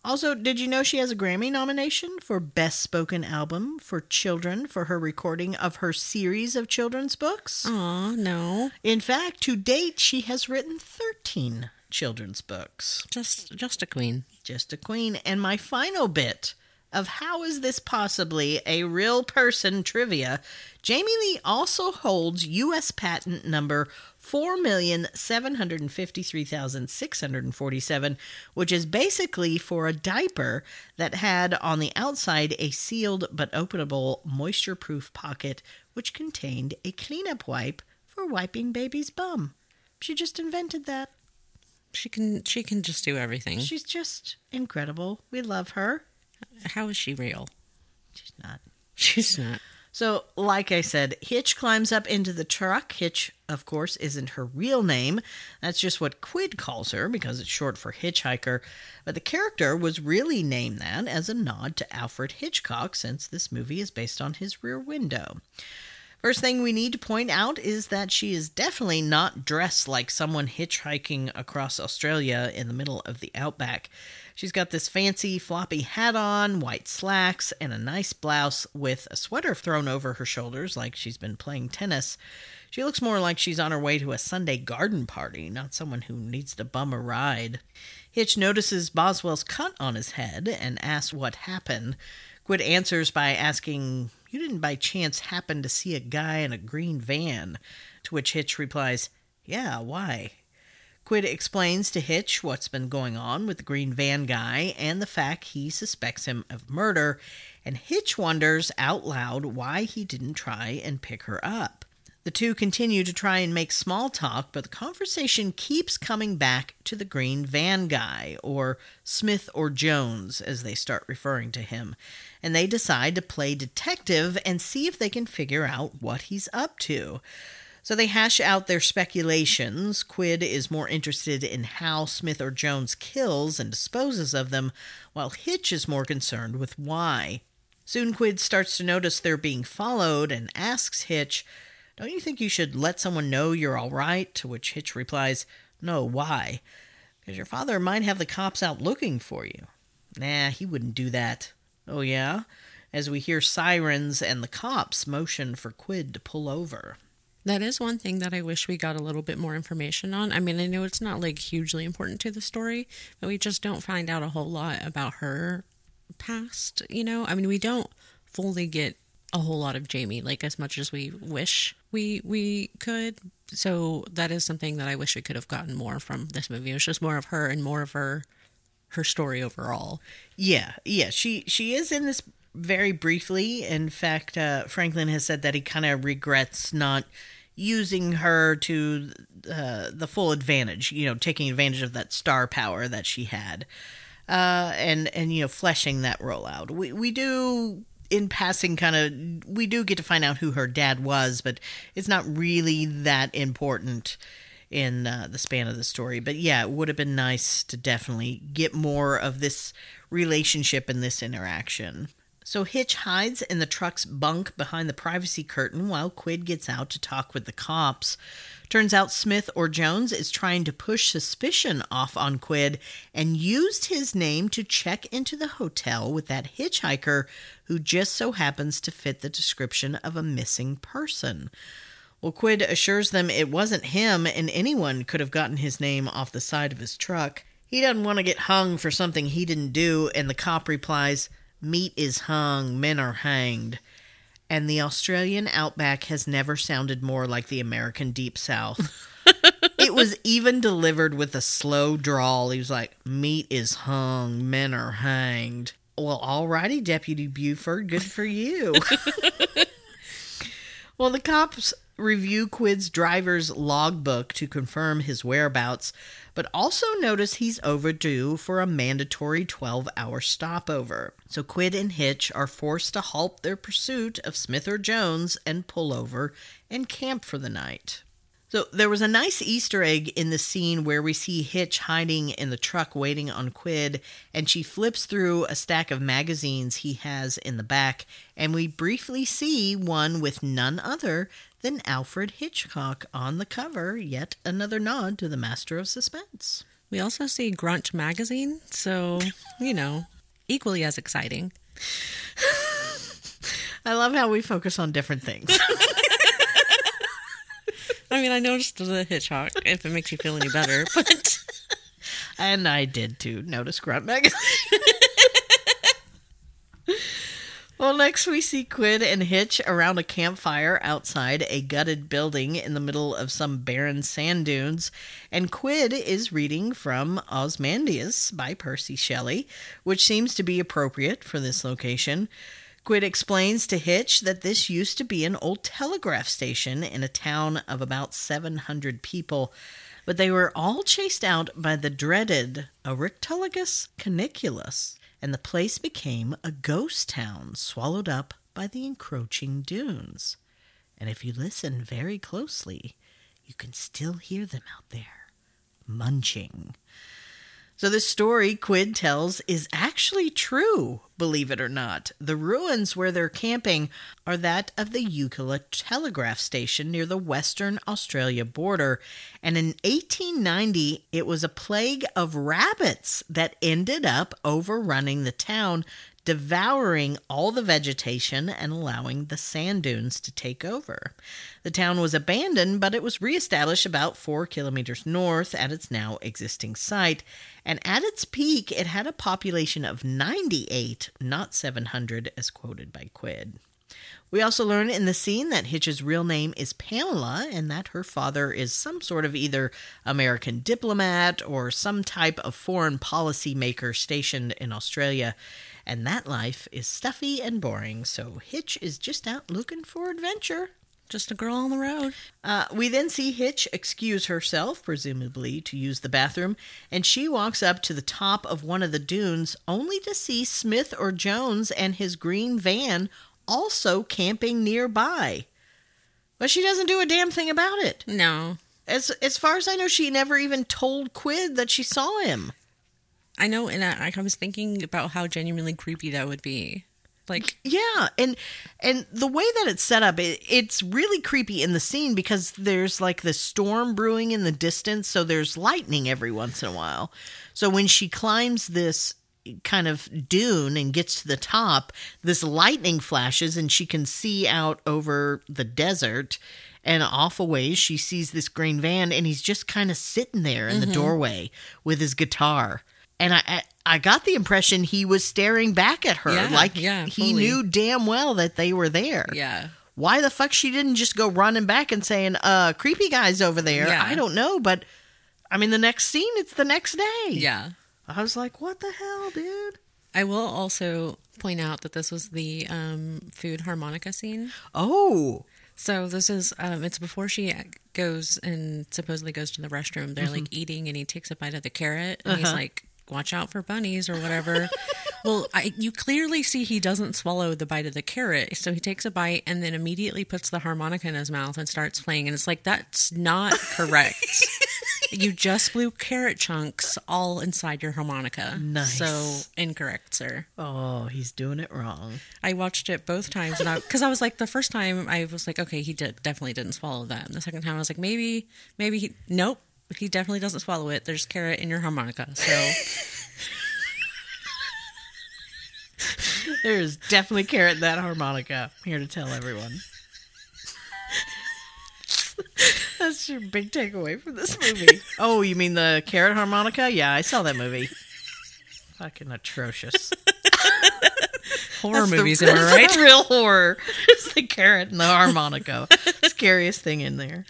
Also, did you know she has a Grammy nomination for Best Spoken Album for Children for her recording of her series of children's books? Aw, no. In fact, to date, she has written 13 children's books. Just just a queen. Just a queen. And my final bit of how is this possibly a real person trivia Jamie Lee also holds U.S. patent number 4,753,647, which is basically for a diaper that had on the outside a sealed but openable moisture proof pocket which contained a cleanup wipe for wiping baby's bum. She just invented that. She can she can just do everything. She's just incredible. We love her. How is she real? She's not. She's not. So, like I said, Hitch climbs up into the truck. Hitch, of course, isn't her real name. That's just what Quid calls her because it's short for hitchhiker. But the character was really named that as a nod to Alfred Hitchcock since this movie is based on his rear window. First thing we need to point out is that she is definitely not dressed like someone hitchhiking across Australia in the middle of the outback. She's got this fancy floppy hat on, white slacks, and a nice blouse with a sweater thrown over her shoulders like she's been playing tennis. She looks more like she's on her way to a Sunday garden party, not someone who needs to bum a ride. Hitch notices Boswell's cut on his head and asks what happened. Quid answers by asking, You didn't by chance happen to see a guy in a green van? To which Hitch replies, Yeah, why? Quid explains to Hitch what's been going on with the green van guy and the fact he suspects him of murder, and Hitch wonders out loud why he didn't try and pick her up. The two continue to try and make small talk, but the conversation keeps coming back to the green van guy, or Smith or Jones, as they start referring to him, and they decide to play detective and see if they can figure out what he's up to. So they hash out their speculations. Quid is more interested in how Smith or Jones kills and disposes of them, while Hitch is more concerned with why. Soon Quid starts to notice they're being followed and asks Hitch, Don't you think you should let someone know you're all right? To which Hitch replies, No, why? Because your father might have the cops out looking for you. Nah, he wouldn't do that. Oh, yeah? As we hear sirens and the cops motion for Quid to pull over. That is one thing that I wish we got a little bit more information on. I mean, I know it's not like hugely important to the story, but we just don't find out a whole lot about her past, you know? I mean, we don't fully get a whole lot of Jamie like as much as we wish we we could. So that is something that I wish we could have gotten more from this movie. It was just more of her and more of her her story overall. Yeah, yeah, she she is in this very briefly. In fact, uh, Franklin has said that he kind of regrets not using her to uh, the full advantage. You know, taking advantage of that star power that she had, uh, and and you know, fleshing that role out. We we do in passing kind of we do get to find out who her dad was, but it's not really that important in uh, the span of the story. But yeah, it would have been nice to definitely get more of this relationship and this interaction. So Hitch hides in the truck's bunk behind the privacy curtain while Quid gets out to talk with the cops. Turns out Smith or Jones is trying to push suspicion off on Quid and used his name to check into the hotel with that hitchhiker who just so happens to fit the description of a missing person. Well, Quid assures them it wasn't him and anyone could have gotten his name off the side of his truck. He doesn't want to get hung for something he didn't do, and the cop replies, Meat is hung, men are hanged. And the Australian outback has never sounded more like the American Deep South. it was even delivered with a slow drawl. He was like, Meat is hung, men are hanged. Well, alrighty, Deputy Buford, good for you. well, the cops review Quid's driver's logbook to confirm his whereabouts, but also notice he's overdue for a mandatory 12 hour stopover. So Quid and Hitch are forced to halt their pursuit of Smith or Jones and pull over and camp for the night. So there was a nice Easter egg in the scene where we see Hitch hiding in the truck waiting on Quid, and she flips through a stack of magazines he has in the back, and we briefly see one with none other than Alfred Hitchcock on the cover, yet another nod to the master of suspense. We also see Grunt magazine, so, you know, equally as exciting. I love how we focus on different things. I mean, I noticed the Hitchcock, if it makes you feel any better, but. and I did too notice Grunt magazine. Well, next we see Quid and Hitch around a campfire outside a gutted building in the middle of some barren sand dunes, and Quid is reading from Ozymandias by Percy Shelley, which seems to be appropriate for this location. Quid explains to Hitch that this used to be an old telegraph station in a town of about 700 people, but they were all chased out by the dreaded Oryctolagus cuniculus and the place became a ghost town swallowed up by the encroaching dunes. And if you listen very closely, you can still hear them out there munching. So, this story Quid tells is actually true, believe it or not. The ruins where they're camping are that of the Eucla telegraph station near the Western Australia border. And in 1890, it was a plague of rabbits that ended up overrunning the town, devouring all the vegetation and allowing the sand dunes to take over. The town was abandoned, but it was reestablished about four kilometers north at its now existing site. And at its peak, it had a population of 98, not 700, as quoted by Quid. We also learn in the scene that Hitch's real name is Pamela and that her father is some sort of either American diplomat or some type of foreign policy maker stationed in Australia. And that life is stuffy and boring, so Hitch is just out looking for adventure. Just a girl on the road. Uh, we then see Hitch excuse herself, presumably to use the bathroom, and she walks up to the top of one of the dunes only to see Smith or Jones and his green van also camping nearby. But she doesn't do a damn thing about it. No. As as far as I know, she never even told Quid that she saw him. I know, and I, I was thinking about how genuinely creepy that would be. Like, Yeah, and and the way that it's set up, it, it's really creepy in the scene because there's like the storm brewing in the distance, so there's lightning every once in a while. So when she climbs this kind of dune and gets to the top, this lightning flashes and she can see out over the desert. And off a ways, she sees this green van, and he's just kind of sitting there in the doorway with his guitar. And I, I, I got the impression he was staring back at her, Yeah, like yeah, he fully. knew damn well that they were there. yeah. Why the fuck she didn't just go running back and saying, "Uh, creepy guys over there"? Yeah. I don't know, but I mean, the next scene, it's the next day. Yeah. I was like, "What the hell, dude?" I will also point out that this was the um, food harmonica scene. Oh, So this is um, it's before she goes and supposedly goes to the restroom. They're like eating, and he takes a bite of the carrot, and he's like, "Watch out for bunnies" or whatever. well, I, you clearly see he doesn't swallow the bite of the carrot, so he takes a bite and then immediately puts the harmonica in his mouth and starts playing. And it's like that's not correct. you just blew carrot chunks all inside your harmonica. Nice. So incorrect, sir. oh, he's doing it wrong. I watched it both times, and I because I was like the first time I was like, okay, he did, definitely didn't swallow that. And the second time I was like, maybe, maybe he, nope, he definitely doesn't swallow it. There's carrot in your harmonica, so There's definitely carrot in that harmonica. I'm here to tell everyone. That's your big takeaway from this movie. Oh, you mean the carrot harmonica? Yeah, I saw that movie. Fucking atrocious. horror That's the- movies, am I right? the real horror. It's the carrot and the harmonica. Scariest thing in there.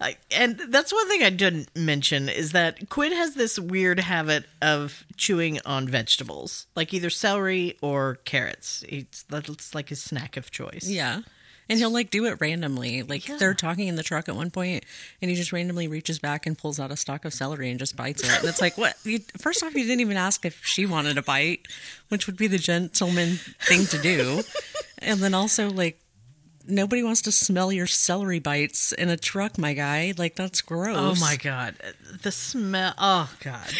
I, and that's one thing I didn't mention is that Quinn has this weird habit of chewing on vegetables, like either celery or carrots. It's that's like his snack of choice. Yeah. And he'll like do it randomly. Like Yeah. they're talking in the truck at one point, and he just randomly reaches back and pulls out a stalk of celery and just bites it. And it's like, what? You, first off, you didn't even ask if she wanted a bite, which would be the gentleman thing to do. And then also, like, nobody wants to smell your celery bites in a truck, my guy. Like, that's gross. Oh my god, the smell! Oh god,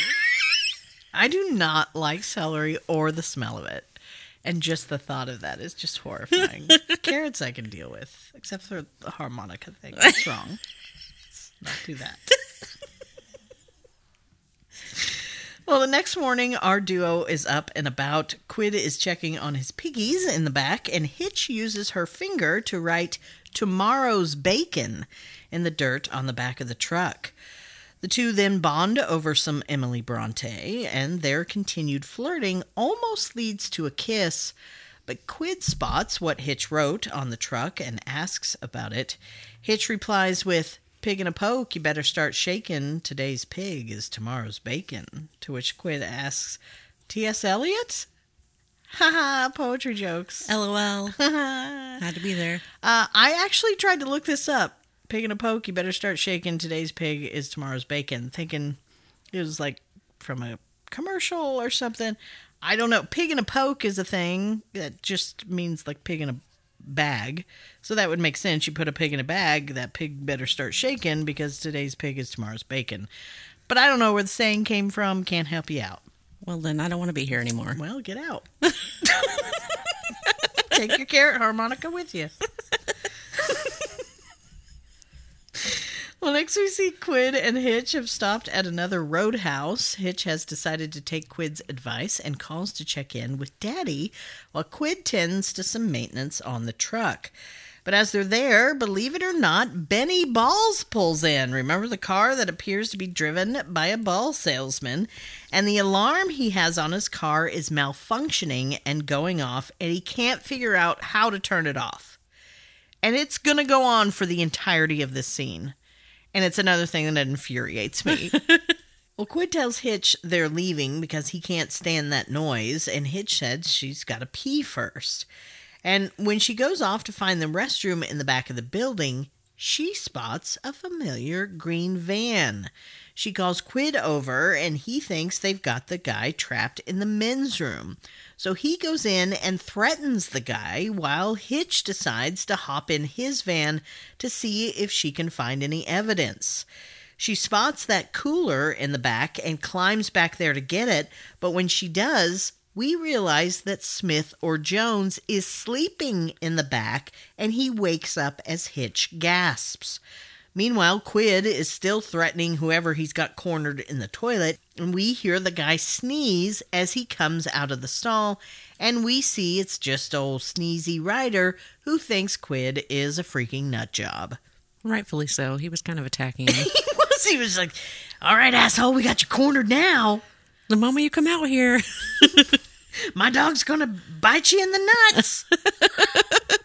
I do not like celery or the smell of it, and just the thought of that is just horrifying. Carrots I can deal with, except for the harmonica thing. That's wrong. Let's not do that. Well, the next morning, our duo is up and about. Quid is checking on his piggies in the back, and Hitch uses her finger to write tomorrow's bacon in the dirt on the back of the truck. The two then bond over some Emily Bronte, and their continued flirting almost leads to a kiss. But Quid spots what Hitch wrote on the truck and asks about it. Hitch replies with, Pig in a poke, you better start shaking. Today's pig is tomorrow's bacon. To which Quid asks, T.S. Eliot? Haha, poetry jokes. LOL. Had to be there. Uh, I actually tried to look this up. Pig in a poke, you better start shaking. Today's pig is tomorrow's bacon. Thinking it was like from a commercial or something. I don't know. Pig in a poke is a thing that just means like pig in a bag. So that would make sense. You put a pig in a bag, that pig better start shaking because today's pig is tomorrow's bacon. But I don't know where the saying came from. Can't help you out. Well, then I don't want to be here anymore. Well, get out. Take your carrot harmonica with you. well, next we see Quid and Hitch have stopped at another roadhouse. Hitch has decided to take Quid's advice and calls to check in with Daddy while Quid tends to some maintenance on the truck. But as they're there, believe it or not, Benny Balls pulls in. Remember the car that appears to be driven by a ball salesman? And the alarm he has on his car is malfunctioning and going off, and he can't figure out how to turn it off. And it's going to go on for the entirety of this scene. And it's another thing that infuriates me. well, Quid tells Hitch they're leaving because he can't stand that noise, and Hitch says she's got to pee first. And when she goes off to find the restroom in the back of the building, she spots a familiar green van. She calls Quid over, and he thinks they've got the guy trapped in the men's room. So he goes in and threatens the guy while Hitch decides to hop in his van to see if she can find any evidence. She spots that cooler in the back and climbs back there to get it, but when she does, we realize that Smith or Jones is sleeping in the back and he wakes up as Hitch gasps. Meanwhile, Quid is still threatening whoever he's got cornered in the toilet, and we hear the guy sneeze as he comes out of the stall, and we see it's just old Sneezy Ryder who thinks Quid is a freaking nut job. Rightfully so. He was kind of attacking him. he was. He was like, "All right, asshole, we got you cornered now." the moment you come out here, my dog's gonna bite you in the nuts.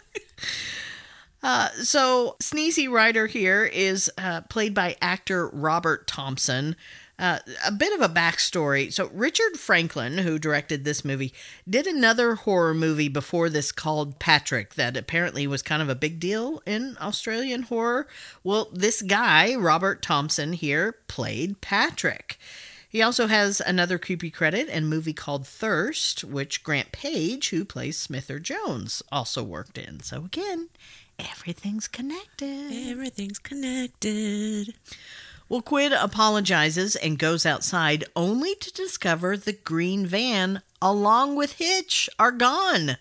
uh, so Sneezy Ryder here is uh, played by actor Robert Thompson. Uh, a bit of a backstory. So, Richard Franklin, who directed this movie, did another horror movie before this called Patrick that apparently was kind of a big deal in Australian horror. Well, this guy, Robert Thompson, here played Patrick. He also has another creepy credit in a movie called Thirst, which Grant Page, who plays Smith or Jones, also worked in. So, again, everything's connected. everything's connected. Well, Quid apologizes and goes outside only to discover the green van, along with Hitch, are gone.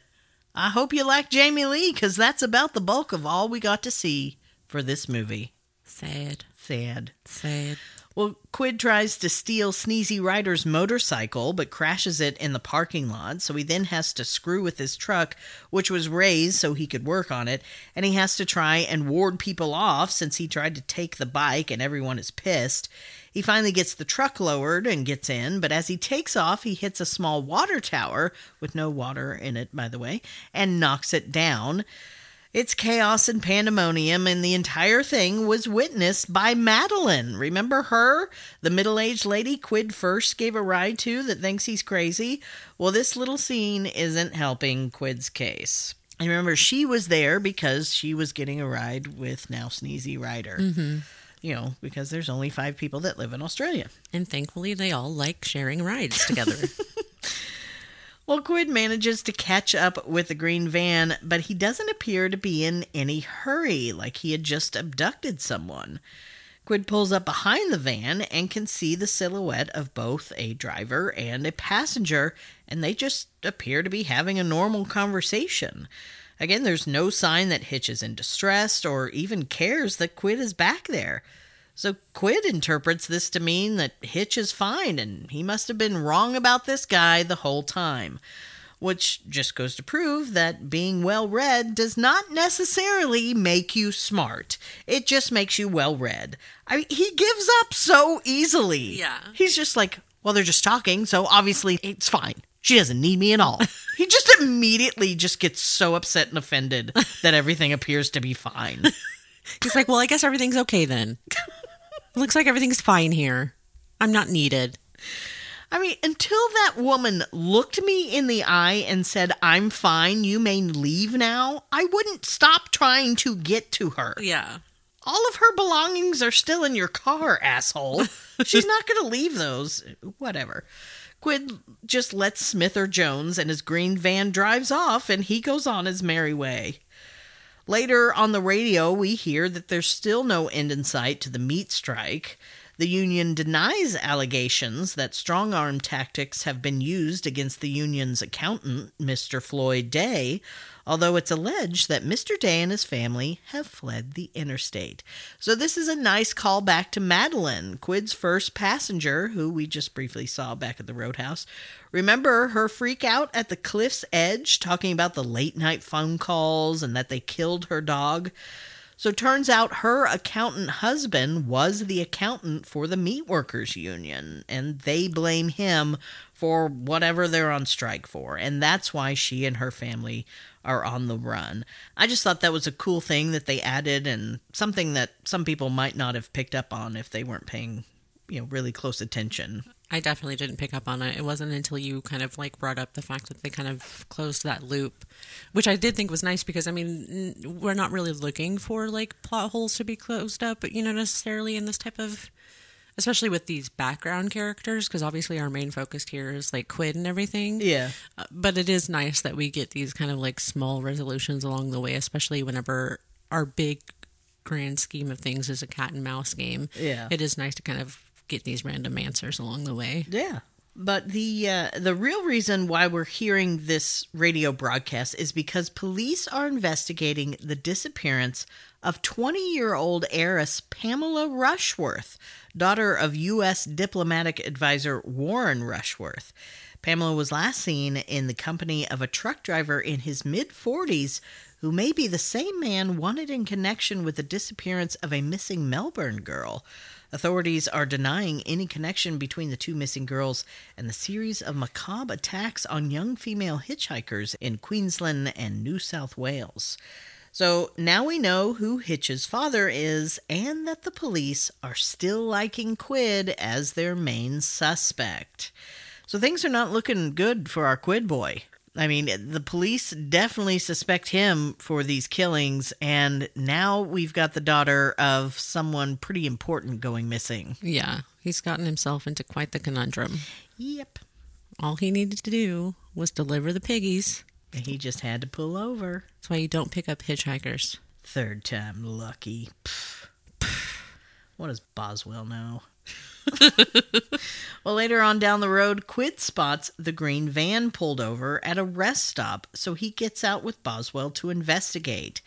I hope you like Jamie Lee, because that's about the bulk of all we got to see for this movie. Sad. Sad. Sad. Well, Quid tries to steal Sneezy Rider's motorcycle, but crashes it in the parking lot. So he then has to screw with his truck, which was raised so he could work on it. And he has to try and ward people off since he tried to take the bike and everyone is pissed. He finally gets the truck lowered and gets in, but as he takes off, he hits a small water tower, with no water in it, by the way, and knocks it down. It's chaos and pandemonium, and the entire thing was witnessed by Madeline. Remember her? The middle aged lady Quid first gave a ride to that thinks he's crazy? Well, this little scene isn't helping Quid's case. And remember, she was there because she was getting a ride with now Sneezy Ryder. Mm-hmm. You know, because there's only five people that live in Australia. And thankfully, they all like sharing rides together. Well, Quid manages to catch up with the green van, but he doesn't appear to be in any hurry, like he had just abducted someone. Quid pulls up behind the van and can see the silhouette of both a driver and a passenger, and they just appear to be having a normal conversation. Again, there's no sign that Hitch is in distress or even cares that Quid is back there. So Quid interprets this to mean that Hitch is fine and he must have been wrong about this guy the whole time. Which just goes to prove that being well read does not necessarily make you smart. It just makes you well read. I mean, he gives up so easily. Yeah. He's just like, well, they're just talking, so obviously it's fine. She doesn't need me at all. he just immediately just gets so upset and offended that everything appears to be fine. He's like, well, I guess everything's okay then. Looks like everything's fine here. I'm not needed. I mean, until that woman looked me in the eye and said, I'm fine, you may leave now, I wouldn't stop trying to get to her. Yeah. All of her belongings are still in your car, asshole. She's not going to leave those. Whatever. Quid just lets Smith or Jones and his green van drives off and he goes on his merry way. Later on the radio, we hear that there's still no end in sight to the meat strike. The union denies allegations that strong arm tactics have been used against the union's accountant, Mr. Floyd Day, although it's alleged that Mr. Day and his family have fled the interstate. So, this is a nice callback to Madeline, Quid's first passenger, who we just briefly saw back at the Roadhouse. Remember her freak out at the cliff's edge, talking about the late night phone calls and that they killed her dog? So turns out her accountant husband was the accountant for the meat workers union and they blame him for whatever they're on strike for and that's why she and her family are on the run. I just thought that was a cool thing that they added and something that some people might not have picked up on if they weren't paying, you know, really close attention. I definitely didn't pick up on it. It wasn't until you kind of like brought up the fact that they kind of closed that loop, which I did think was nice because I mean, we're not really looking for like plot holes to be closed up, but you know, necessarily in this type of especially with these background characters because obviously our main focus here is like Quid and everything. Yeah. Uh, but it is nice that we get these kind of like small resolutions along the way, especially whenever our big grand scheme of things is a cat and mouse game. Yeah. It is nice to kind of get these random answers along the way. Yeah. But the uh, the real reason why we're hearing this radio broadcast is because police are investigating the disappearance of 20 year old heiress Pamela Rushworth, daughter of U.S. diplomatic advisor Warren Rushworth. Pamela was last seen in the company of a truck driver in his mid 40s who may be the same man wanted in connection with the disappearance of a missing Melbourne girl. Authorities are denying any connection between the two missing girls and the series of macabre attacks on young female hitchhikers in Queensland and New South Wales. So now we know who Hitch's father is and that the police are still liking Quid as their main suspect. So things are not looking good for our Quid boy. I mean, the police definitely suspect him for these killings, and now we've got the daughter of someone pretty important going missing. Yeah, he's gotten himself into quite the conundrum. Yep. All he needed to do was deliver the piggies. And he just had to pull over. That's why you don't pick up hitchhikers. Third time lucky. Pff. Pff. What does Boswell know? well, later on down the road, Quid spots the green van pulled over at a rest stop, so he gets out with Boswell to investigate.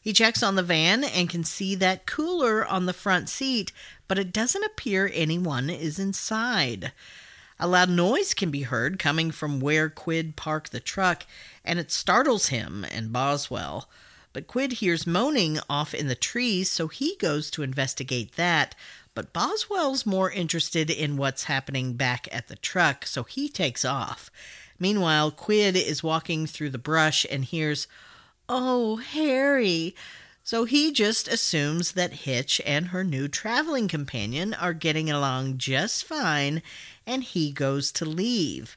He checks on the van and can see that cooler on the front seat, but it doesn't appear anyone is inside. A loud noise can be heard coming from where Quid parked the truck, and it startles him and Boswell. But Quid hears moaning off in the trees, so he goes to investigate that. But Boswell's more interested in what's happening back at the truck, so he takes off. Meanwhile, Quid is walking through the brush and hears, Oh, Harry. So he just assumes that Hitch and her new traveling companion are getting along just fine, and he goes to leave.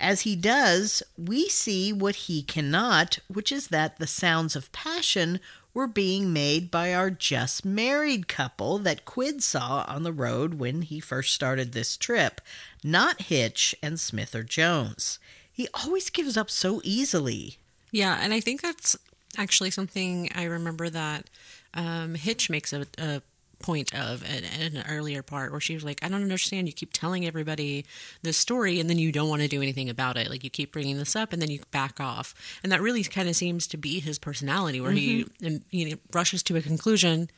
As he does, we see what he cannot, which is that the sounds of passion were being made by our just married couple that Quid saw on the road when he first started this trip, not Hitch and Smith or Jones. He always gives up so easily. Yeah, and I think that's actually something I remember that um, Hitch makes a, a point of in, in, an earlier part where she was like, I don't understand. You keep telling everybody this story and then you don't want to do anything about it. Like you keep bringing this up and then you back off. And that really kind of seems to be his personality where mm-hmm. he you know, rushes to a conclusion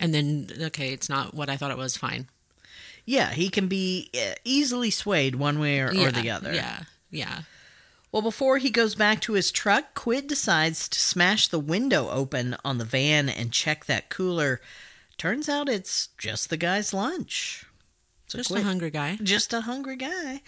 and then, okay, it's not what I thought it was, fine. Yeah, he can be uh, easily swayed one way or, yeah, or the other. Yeah, yeah. Well, before he goes back to his truck, Quid decides to smash the window open on the van and check that cooler. Turns out it's just the guy's lunch. So just Quid, a hungry guy. Just a hungry guy.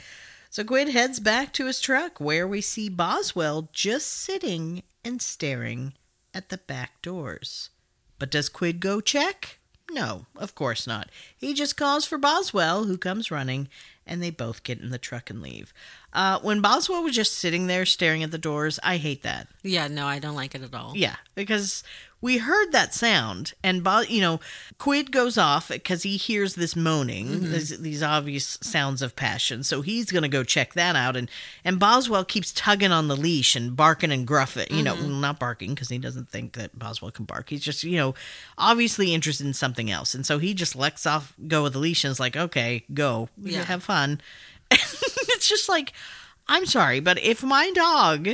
So Quid heads back to his truck where we see Boswell just sitting and staring at the back doors. But does Quid go check? No, of course not. He just calls for Boswell, who comes running, and they both get in the truck and leave. Uh, when Boswell was just sitting there staring at the doors, I hate that. Yeah, no, I don't like it at all. Yeah, because we heard that sound, and you know, Quid goes off because he hears this moaning, mm-hmm. these, these obvious sounds of passion. So he's gonna go check that out, and and Boswell keeps tugging on the leash and barking and gruffing. You know, mm-hmm. not barking because he doesn't think that Boswell can bark. He's just you know, obviously interested in something else, and so he just lets off go with the leash and is like, okay, go, Yeah. have fun. it's just like, I'm sorry, but if my dog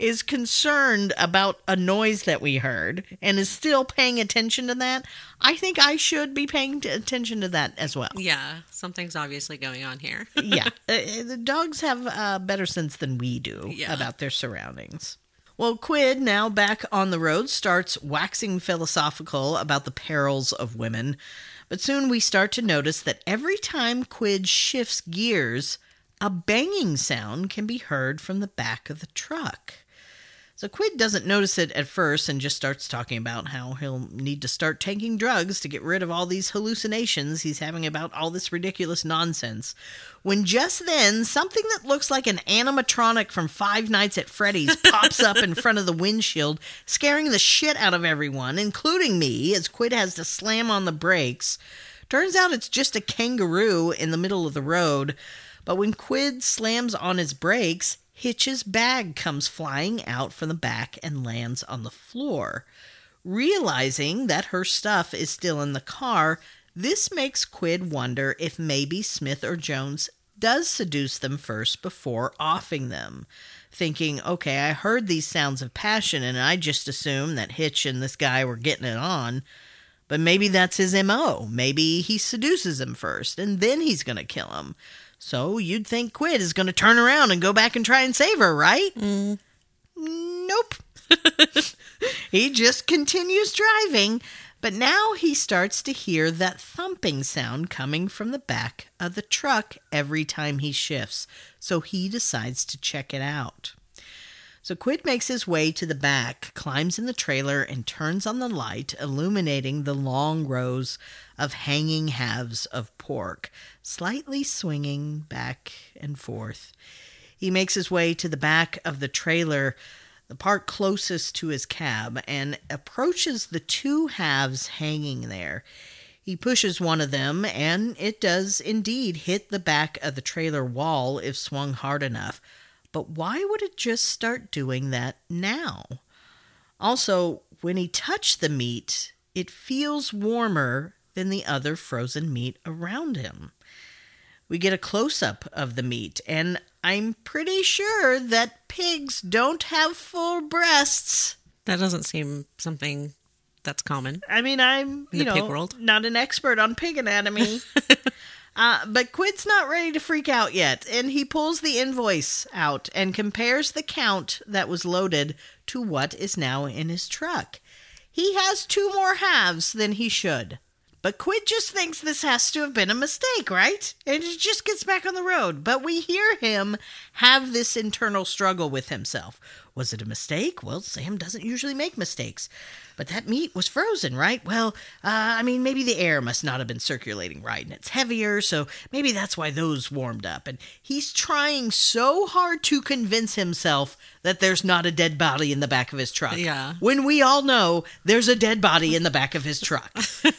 is concerned about a noise that we heard and is still paying attention to that, I think I should be paying attention to that as well. Yeah, something's obviously going on here. yeah, uh, uh, the dogs have uh, better sense than we do Yeah. about their surroundings. Well, Quid, now back on the road, starts waxing philosophical about the perils of women. But soon we start to notice that every time Quid shifts gears, a banging sound can be heard from the back of the truck. So Quid doesn't notice it at first and just starts talking about how he'll need to start taking drugs to get rid of all these hallucinations he's having about all this ridiculous nonsense. When just then, something that looks like an animatronic from Five Nights at Freddy's pops up in front of the windshield, scaring the shit out of everyone, including me, as Quid has to slam on the brakes. Turns out it's just a kangaroo in the middle of the road. But when Quid slams on his brakes, Hitch's bag comes flying out from the back and lands on the floor. Realizing that her stuff is still in the car, this makes Quid wonder if maybe Smith or Jones does seduce them first before offing them. Thinking, okay, I heard these sounds of passion and I just assumed that Hitch and this guy were getting it on. But maybe that's his MO. Maybe he seduces him first and then he's going to kill him. So you'd think Quid is going to turn around and go back and try and save her, right? Mm. Nope. he just continues driving, but now he starts to hear that thumping sound coming from the back of the truck every time he shifts. So he decides to check it out. So Quid makes his way to the back, climbs in the trailer, and turns on the light, illuminating the long rows of hanging halves of pork, slightly swinging back and forth. He makes his way to the back of the trailer, the part closest to his cab, and approaches the two halves hanging there. He pushes one of them, and it does indeed hit the back of the trailer wall if swung hard enough. But why would it just start doing that now? Also, when he touched the meat, it feels warmer than the other frozen meat around him. We get a close up of the meat, and I'm pretty sure that pigs don't have full breasts. That doesn't seem something that's common. I mean, I'm you know world? not an expert on pig anatomy, uh, but Quid's not ready to freak out yet, and he pulls the invoice out and compares the count that was loaded to what is now in his truck. He has two more halves than he should. But Quid just thinks this has to have been a mistake, right? And it just gets back on the road. But we hear him have this internal struggle with himself. Was it a mistake? Well, Sam doesn't usually make mistakes. But that meat was frozen, right? Well, uh, I mean, maybe the air must not have been circulating right, and it's heavier, so maybe that's why those warmed up. And he's trying so hard to convince himself that there's not a dead body in the back of his truck. Yeah. When we all know there's a dead body in the back of his truck.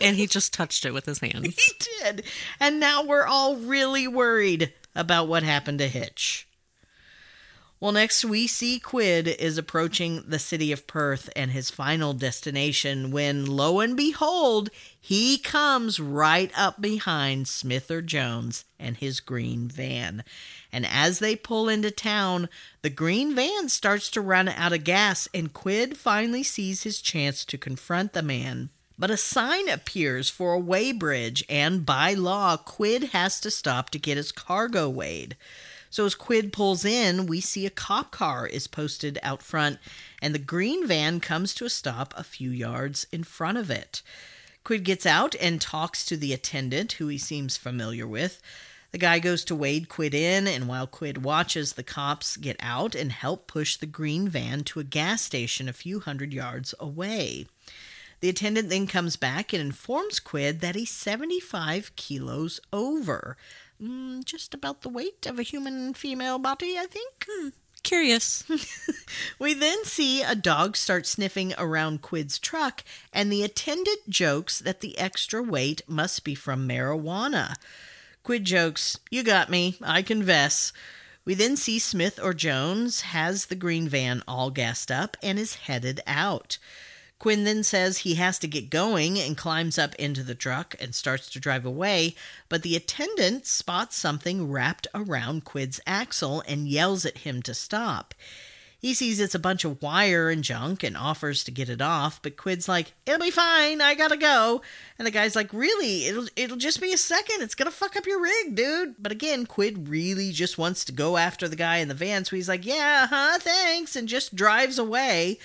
And he just touched it with his hands. He did. And now we're all really worried about what happened to Hitch. Well, next we see Quid is approaching the city of Perth and his final destination when, lo and behold, he comes right up behind Smith or Jones and his green van. And as they pull into town, the green van starts to run out of gas, and Quid finally sees his chance to confront the man. But a sign appears for a weighbridge, and by law, Quid has to stop to get his cargo weighed. So as Quid pulls in, we see a cop car is posted out front, and the green van comes to a stop a few yards in front of it. Quid gets out and talks to the attendant, who he seems familiar with. The guy goes to wade Quid in, and while Quid watches, the cops get out and help push the green van to a gas station a few hundred yards away. The attendant then comes back and informs Quid that he's 75 kilos over. Mm, just about the weight of a human female body, I think. Curious. We then see a dog start sniffing around Quid's truck, and the attendant jokes that the extra weight must be from marijuana. Quid jokes, You got me, I confess. We then see Smith or Jones has the green van all gassed up and is headed out. Quid then says he has to get going and climbs up into the truck and starts to drive away, but the attendant spots something wrapped around Quid's axle and yells at him to stop. He sees it's a bunch of wire and junk and offers to get it off, but Quid's like, "It'll be fine. I gotta go." And the guy's like, "Really? It'll it'll just be a second. It's gonna fuck up your rig, dude." But again, Quid really just wants to go after the guy in the van, so he's like, "Yeah, huh? Thanks," and just drives away.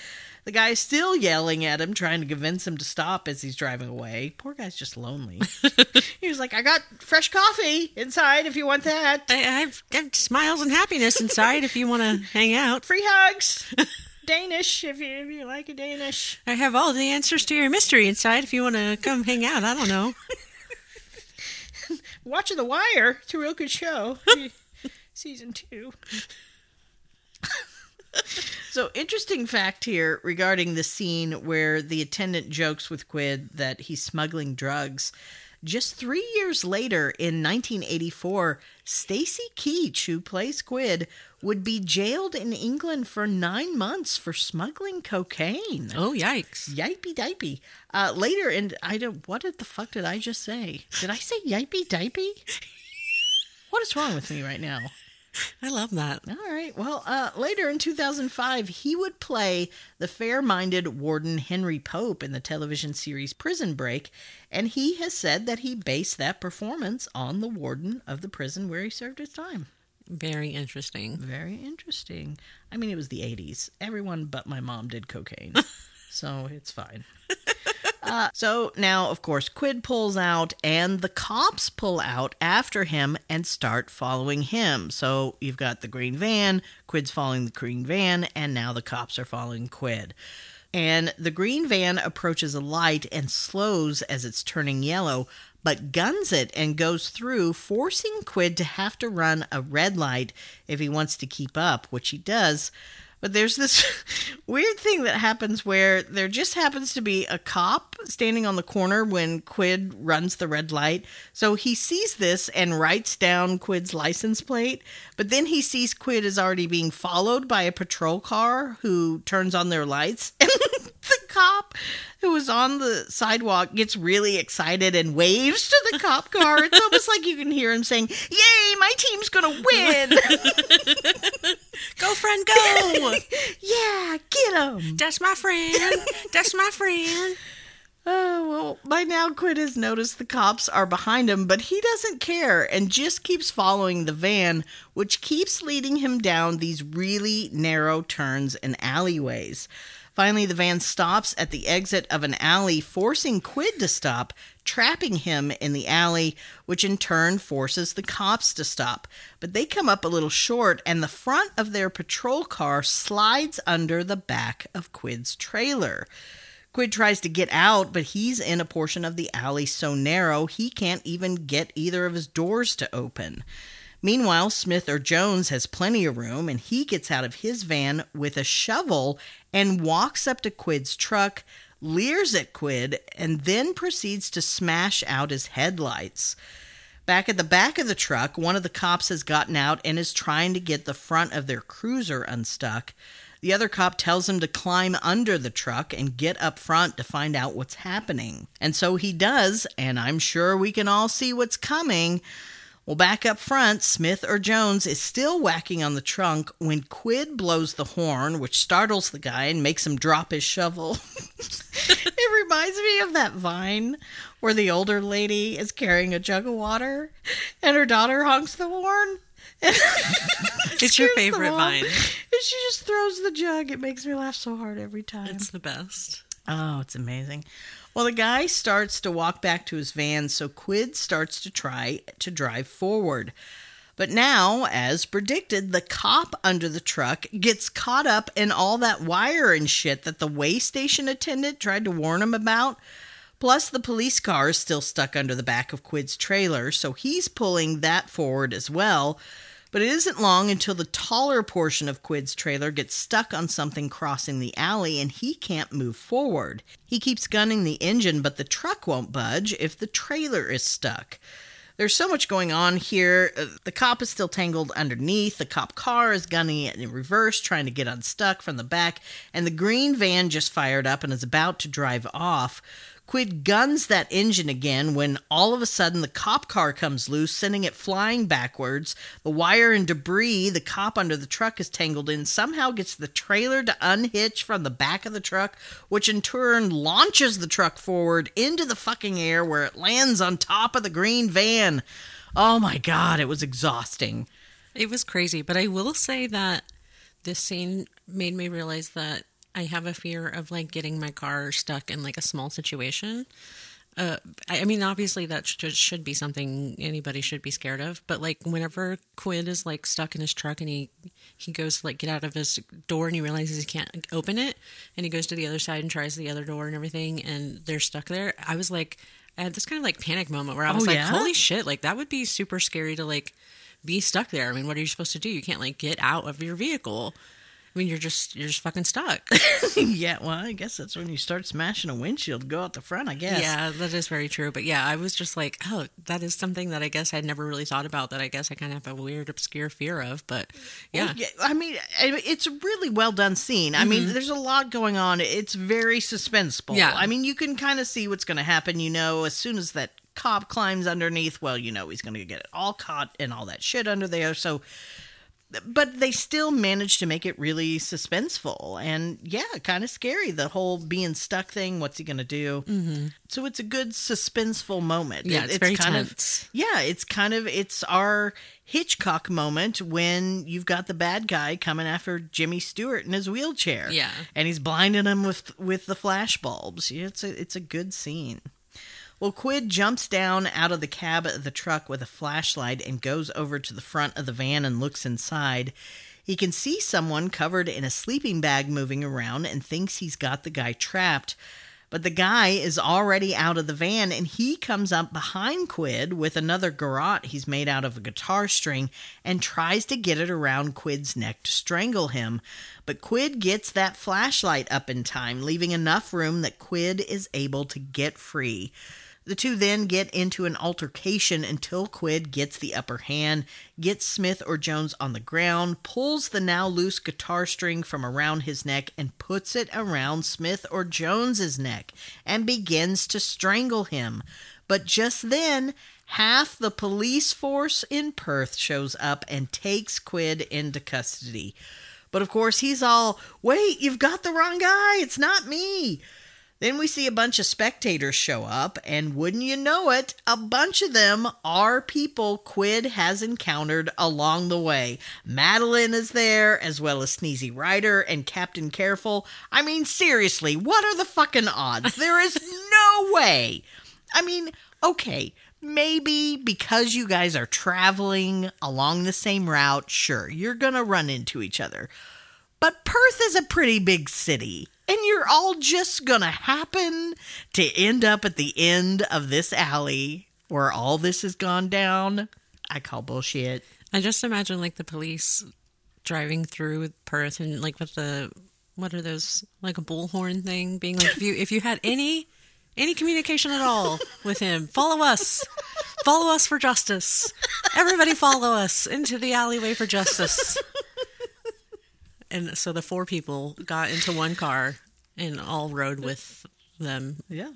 The guy's still yelling at him, trying to convince him to stop as he's driving away. Poor guy's just lonely. he was like, "I got fresh coffee inside if you want that." I, I've got smiles and happiness inside if you want to hang out. Free hugs. Danish, if you, if you like a Danish. I have all the answers to your mystery inside if you want to come hang out. I don't know. Watching The Wire. It's a real good show. Season two. So, interesting fact here regarding the scene where the attendant jokes with Quid that he's smuggling drugs. Just three years later, in 1984, Stacy Keach, who plays Quid, would be jailed in England for nine months for smuggling cocaine. Oh, yikes. Yipey dipey. Uh, later, and I don't. What did the fuck did I just say? Did I say yipey dipey? What is wrong with me right now? I love that. All right. Well, uh, later in 2005, he would play the fair minded warden Henry Pope in the television series Prison Break, and he has said that he based that performance on the warden of the prison where he served his time. Very interesting. Very interesting. I mean, it was the 80s. Everyone but my mom did cocaine, so it's fine. Uh, so now, of course, Quid pulls out, and the cops pull out after him and start following him. So you've got the green van, Quid's following the green van, and now the cops are following Quid. And the green van approaches a light and slows as it's turning yellow, but guns it and goes through, forcing Quid to have to run a red light if he wants to keep up, which he does. But there's this weird thing that happens where there just happens to be a cop standing on the corner when Quid runs the red light. So he sees this and writes down Quid's license plate, but then he sees Quid is already being followed by a patrol car who turns on their lights. And the cop who was on the sidewalk gets really excited and waves to the cop car. It's almost like you can hear him saying, Yay, my team's gonna win! Go, friend, go! yeah, get him! That's my friend. That's my friend. Oh, well, by now Quid has noticed the cops are behind him, but he doesn't care and just keeps following the van, which keeps leading him down these really narrow turns and alleyways. Finally, the van stops at the exit of an alley, forcing Quid to stop, trapping him in the alley, which in turn forces the cops to stop. But they come up a little short, and the front of their patrol car slides under the back of Quid's trailer. Quid tries to get out, but he's in a portion of the alley so narrow he can't even get either of his doors to open. Meanwhile, Smith or Jones has plenty of room and he gets out of his van with a shovel and walks up to Quid's truck, leers at Quid, and then proceeds to smash out his headlights. Back at the back of the truck, one of the cops has gotten out and is trying to get the front of their cruiser unstuck. The other cop tells him to climb under the truck and get up front to find out what's happening. And so he does, and I'm sure we can all see what's coming. Well, back up front, Smith or Jones is still whacking on the trunk when Quid blows the horn, which startles the guy and makes him drop his shovel. it reminds me of that vine where the older lady is carrying a jug of water and her daughter honks the horn. It's your favorite vine. And she just throws the jug. It makes me laugh so hard every time. It's the best. Oh, it's amazing. Well, the guy starts to walk back to his van, so Quid starts to try to drive forward. But now, as predicted, the cop under the truck gets caught up in all that wire and shit that the way station attendant tried to warn him about. Plus, the police car is still stuck under the back of Quid's trailer, so he's pulling that forward as well. But it isn't long until the taller portion of Quid's trailer gets stuck on something crossing the alley and he can't move forward. He keeps gunning the engine, but the truck won't budge if the trailer is stuck. There's so much going on here. Uh, The cop is still tangled underneath. The cop car is gunning it in reverse, trying to get unstuck from the back. And the green van just fired up and is about to drive off. Quid guns that engine again when all of a sudden the cop car comes loose, sending it flying backwards. The wire and debris the cop under the truck is tangled in somehow gets the trailer to unhitch from the back of the truck, which in turn launches the truck forward into the fucking air where it lands on top of the green van. Oh my god, it was exhausting. It was crazy, but I will say that this scene made me realize that I have a fear of like getting my car stuck in like a small situation. Uh, I, I mean, obviously that should, should be something anybody should be scared of. But like whenever Quid is like stuck in his truck and he he goes to like get out of his door and he realizes he can't open it, and he goes to the other side and tries the other door and everything, and they're stuck there. I was like, I had this kind of like panic moment where I was Oh, like, yeah? holy shit, like that would be super scary to like be stuck there. I mean, what are you supposed to do? You can't like get out of your vehicle. I mean, you're just you're just fucking stuck. yeah, well, I guess that's when you start smashing a windshield, go out the front, I guess. Yeah, that is very true. But yeah, I was just like, oh, that is something that I guess I'd never really thought about. That I guess I kind of have a weird, obscure fear of. But yeah, Well, I mean, it's a really well done scene. I mean, mm-hmm. there's a lot going on. It's very suspenseful. Yeah. I mean, you can kind of see what's going to happen. You know, as soon as that cop climbs underneath, well, you know, he's going to get it all caught and all that shit under there. So, but they still managed to make it really suspenseful and yeah, kind of scary. The whole being stuck thing. What's he going to do? Mm-hmm. So it's a good suspenseful moment. Yeah, It- it's very kind tense. of yeah, it's kind of it's our Hitchcock moment when you've got the bad guy coming after Jimmy Stewart in his wheelchair. Yeah. and he's blinding him with with the flash bulbs. Yeah, It's a it's a good scene. Well, Quid jumps down out of the cab of the truck with a flashlight and goes over to the front of the van and looks inside. He can see someone covered in a sleeping bag moving around and thinks he's got the guy trapped. But the guy is already out of the van and he comes up behind Quid with another garrote he's made out of a guitar string and tries to get it around Quid's neck to strangle him. But Quid gets that flashlight up in time, leaving enough room that Quid is able to get free. The two then get into an altercation until Quid gets the upper hand, gets Smith or Jones on the ground, pulls the now loose guitar string from around his neck, and puts it around Smith or Jones's neck, and begins to strangle him. But just then, half the police force in Perth shows up and takes Quid into custody. But of course, he's all, wait, you've got the wrong guy. It's not me. Then we see a bunch of spectators show up, and wouldn't you know it, a bunch of them are people Quid has encountered along the way. Madeline is there, as well as Sneezy Rider and Captain Careful. I mean, seriously, what are the fucking odds? There is no way. I mean, okay, maybe because you guys are traveling along the same route, sure, you're gonna run into each other. But Perth is a pretty big city, and you're all just gonna happen to end up at the end of this alley where all this has gone down. I call bullshit. I just imagine like the police driving through Perth and like with the what are those like a bullhorn thing being like if you if you had any any communication at all with him follow us follow us for justice everybody follow us into the alleyway for justice and so the four people got into one car and all rode with them Yeah.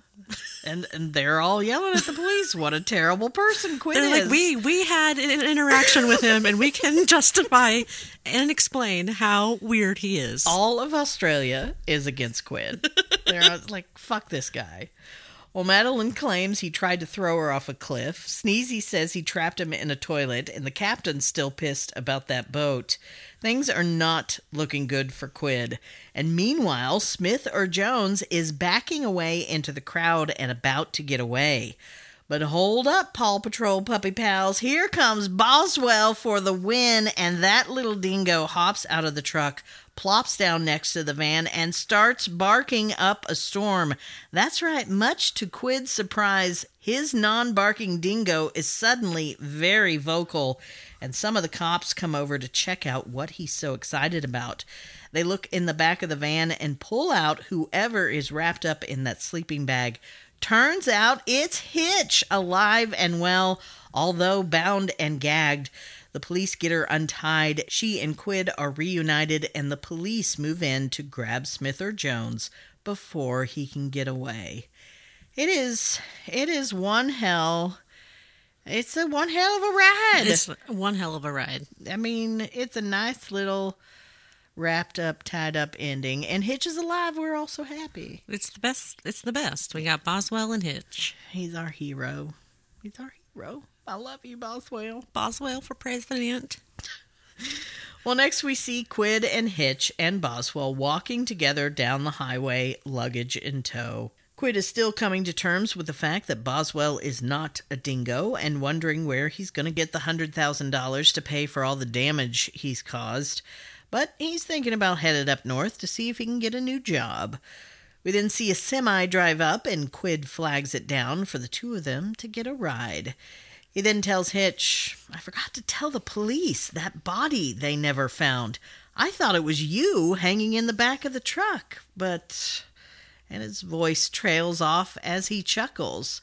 And and they're all yelling at the police. What a terrible person Quinn they're is. like we we had an interaction with him and we can justify and explain how weird he is all of Australia is against Quid. They're like, fuck this guy. Well, Madeline claims he tried to throw her off a cliff. Sneezy says he trapped him in a toilet, and the captain's still pissed about that boat. Things are not looking good for Quid. And meanwhile, Smith or Jones is backing away into the crowd and about to get away. But hold up, Paw Patrol puppy pals. Here comes Boswell for the win, and that little dingo hops out of the truck, plops down next to the van, and starts barking up a storm. That's right, much to Quid's surprise, his non barking dingo is suddenly very vocal, and some of the cops come over to check out what he's so excited about. They look in the back of the van and pull out whoever is wrapped up in that sleeping bag. Turns out it's Hitch, alive and well, although bound and gagged. The police get her untied. She and Quid are reunited, and the police move in to grab Smith or Jones before he can get away. It is, it is one hell. It's a one hell of a ride. It's one hell of a ride. I mean, it's a nice little wrapped up, tied up ending. And Hitch is alive. We're all so happy. It's the best. It's the best. We got Boswell and Hitch. He's our hero. He's our hero. I love you, Boswell. Boswell for president. Well, next we see Quid and Hitch and Boswell walking together down the highway, luggage in tow. Quid is still coming to terms with the fact that Boswell is not a dingo and wondering where he's going to get the $100,000 to pay for all the damage he's caused. But he's thinking about headed up north to see if he can get a new job. We then see a semi drive up, and Quid flags it down for the two of them to get a ride. He then tells Hitch, I forgot to tell the police that body they never found. I thought it was you hanging in the back of the truck, but. And his voice trails off as he chuckles.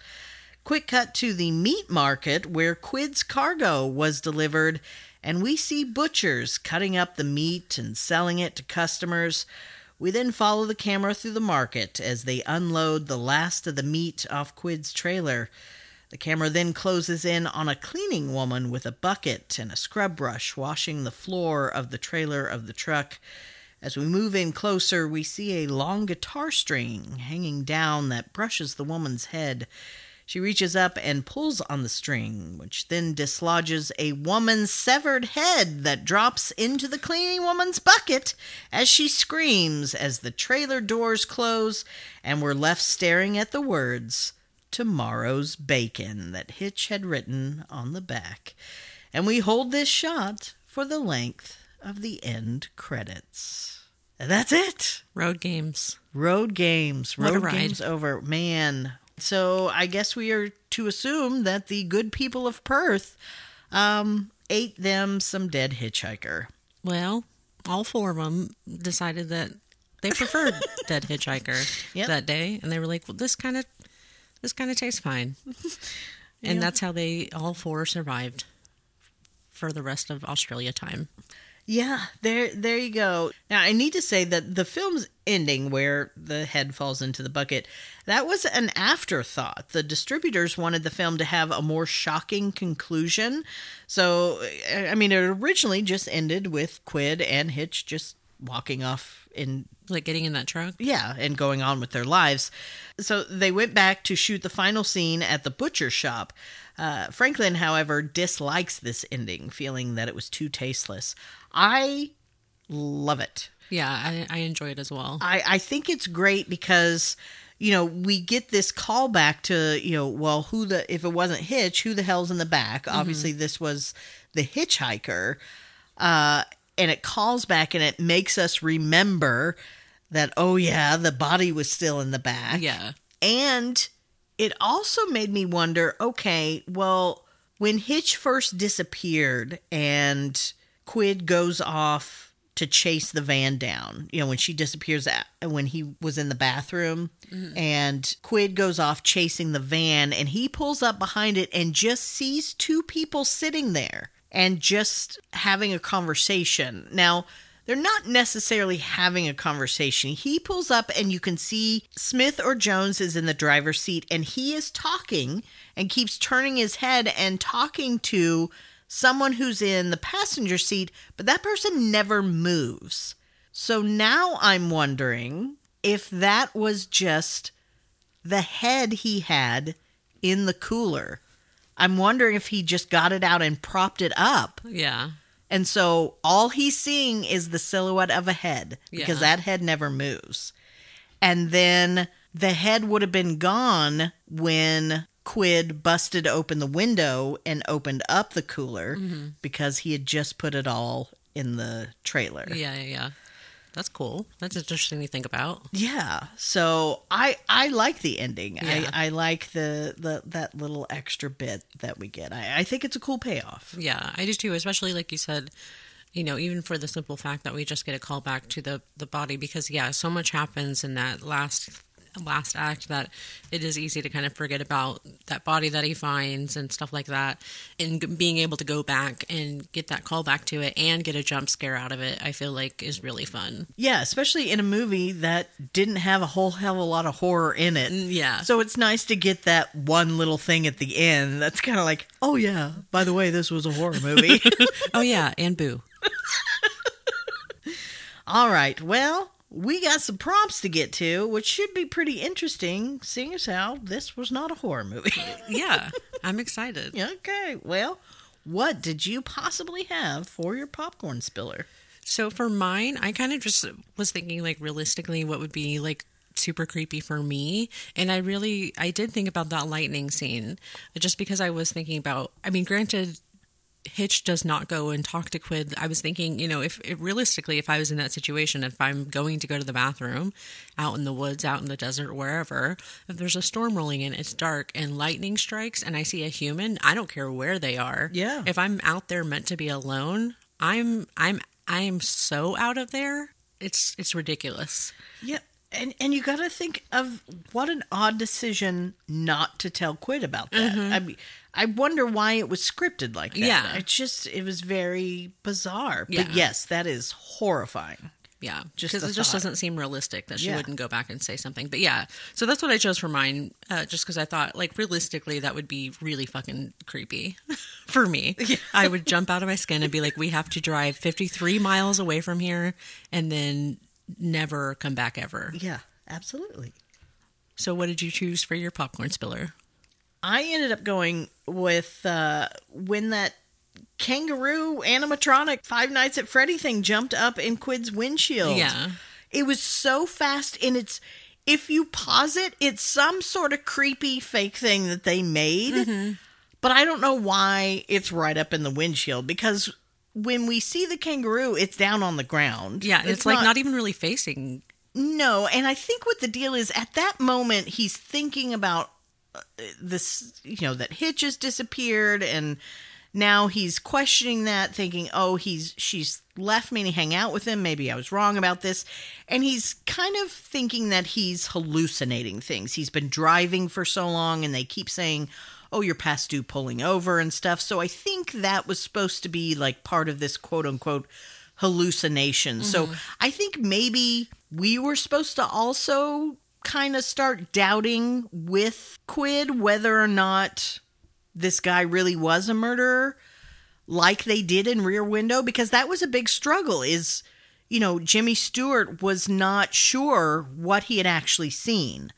Quick cut to the meat market where Quid's cargo was delivered, and we see butchers cutting up the meat and selling it to customers. We then follow the camera through the market as they unload the last of the meat off Quid's trailer. The camera then closes in on a cleaning woman with a bucket and a scrub brush washing the floor of the trailer of the truck. As we move in closer, we see a long guitar string hanging down that brushes the woman's head. She reaches up and pulls on the string, which then dislodges a woman's severed head that drops into the cleaning woman's bucket as she screams as the trailer doors close and we're left staring at the words Tomorrow's Bacon that Hitch had written on the back. And we hold this shot for the length of the end credits. And that's it. Road games. Road games. Road games over. Man. So I guess we are to assume that the good people of Perth um, ate them some dead hitchhiker. Well, all four of them decided that they preferred Dead Hitchhiker Yep. that day, and they were like, "Well, this kind of this kind of tastes fine," and Yeah. that's how they all four survived for the rest of Australia time. Yeah, there there you go. Now I need to say that the film's ending where the head falls into the bucket, that was an afterthought. The distributors wanted the film to have a more shocking conclusion. So I mean it originally just ended with Quid and Hitch just walking off in Like getting in that truck. yeah, and going on with their lives. So they went back to shoot the final scene at the butcher shop. Uh, Franklin, however, dislikes this ending, feeling that it was too tasteless. I love it. Yeah, I, I enjoy it as well. I, I think it's great because you know we get this callback to you know well who the if it wasn't Hitch who the hell's in the back obviously this was the hitchhiker uh and it calls back and it makes us remember that oh yeah the body was still in the back. Yeah, and it also made me wonder okay, well, when Hitch first disappeared and Quid goes off to chase the van down, you know, when she disappears at, when he was in the bathroom mm-hmm. and Quid goes off chasing the van and he pulls up behind it and just sees two people sitting there and just having a conversation. Now, they're not necessarily having a conversation. He pulls up and you can see Smith or Jones is in the driver's seat and he is talking and keeps turning his head and talking to someone who's in the passenger seat, but that person never moves. So now I'm wondering if that was just the head he had in the cooler. I'm wondering if he just got it out and propped it up. yeah, And so all he's seeing is the silhouette of a head because Yeah. that head never moves. And then the head would have been gone when Quid busted open the window and opened up the cooler Mm-hmm. because he had just put it all in the trailer. Yeah, yeah, yeah. That's cool. That's interesting to think about. Yeah. So I I like the ending. Yeah. I, I like the, the that little extra bit that we get. I, I think it's a cool payoff. Yeah, I do too. Especially like you said, you know, even for the simple fact that we just get a call back to the the body because yeah, so much happens in that last last act that it is easy to kind of forget about that body that he finds and stuff like that and being able to go back and get that call back to it and get a jump scare out of it i feel like is really fun Yeah, especially in a movie that didn't have a whole hell of a lot of horror in it. Mm, yeah So it's nice to get that one little thing at the end that's kind of like, oh yeah, by the way, this was a horror movie. oh yeah and boo All right, well, we got some prompts to get to, which should be pretty interesting, seeing as how this was not a horror movie. yeah i'm excited okay, well, what did you possibly have for your popcorn spiller? So for mine, I kind of just was thinking like realistically what would be like super creepy for me and I really I did think about that lightning scene just because I was thinking about I mean granted Hitch does not go and talk to Quid. I was thinking, you know, if, if realistically, if I was in that situation, if I'm going to go to the bathroom out in the woods, out in the desert, wherever, if there's a storm rolling in, it's dark and lightning strikes and I see a human, I don't care where they are. Yeah. If I'm out there meant to be alone, I'm I'm I'm so out of there. It's it's ridiculous. Yeah, and and you got to think of what an odd decision not to tell Quid about that. I mean, I wonder why it was scripted like that. Yeah. it just it was very bizarre. Yeah. But yes, that is horrifying. Yeah, Just because it just thought. doesn't seem realistic that she Yeah. wouldn't go back and say something. But yeah, so that's what I chose for mine, uh, just because I thought, like, realistically, that would be really fucking creepy for me. I would jump out of my skin and be like, "We have to drive 53 miles away from here, and then never come back ever." Yeah, absolutely. So, what did you choose for your popcorn spiller? I ended up going with uh, when that kangaroo animatronic Five Nights at Freddy thing jumped up in Quid's windshield. Yeah. It was so fast and it's if you pause it, it's some sort of creepy fake thing that they made. Mm-hmm. But I don't know why it's right up in the windshield because when we see the kangaroo, it's down on the ground. Yeah, and it's, like not even really facing. no, and I think what the deal is at that moment he's thinking about uh, this, you know, that Hitch has disappeared, and now he's questioning that, thinking, "Oh, he's she's left me to hang out with him. Maybe I was wrong about this," and he's kind of thinking that he's hallucinating things. He's been driving for so long, and they keep saying. Oh, you're past due pulling over and stuff. So I think that was supposed to be like part of this quote unquote hallucination. So mm-hmm. I think maybe we were supposed to also kind of start doubting with Quid whether or not this guy really was a murderer like they did in Rear Window because that was a big struggle is you know Jimmy Stewart was not sure what he had actually seen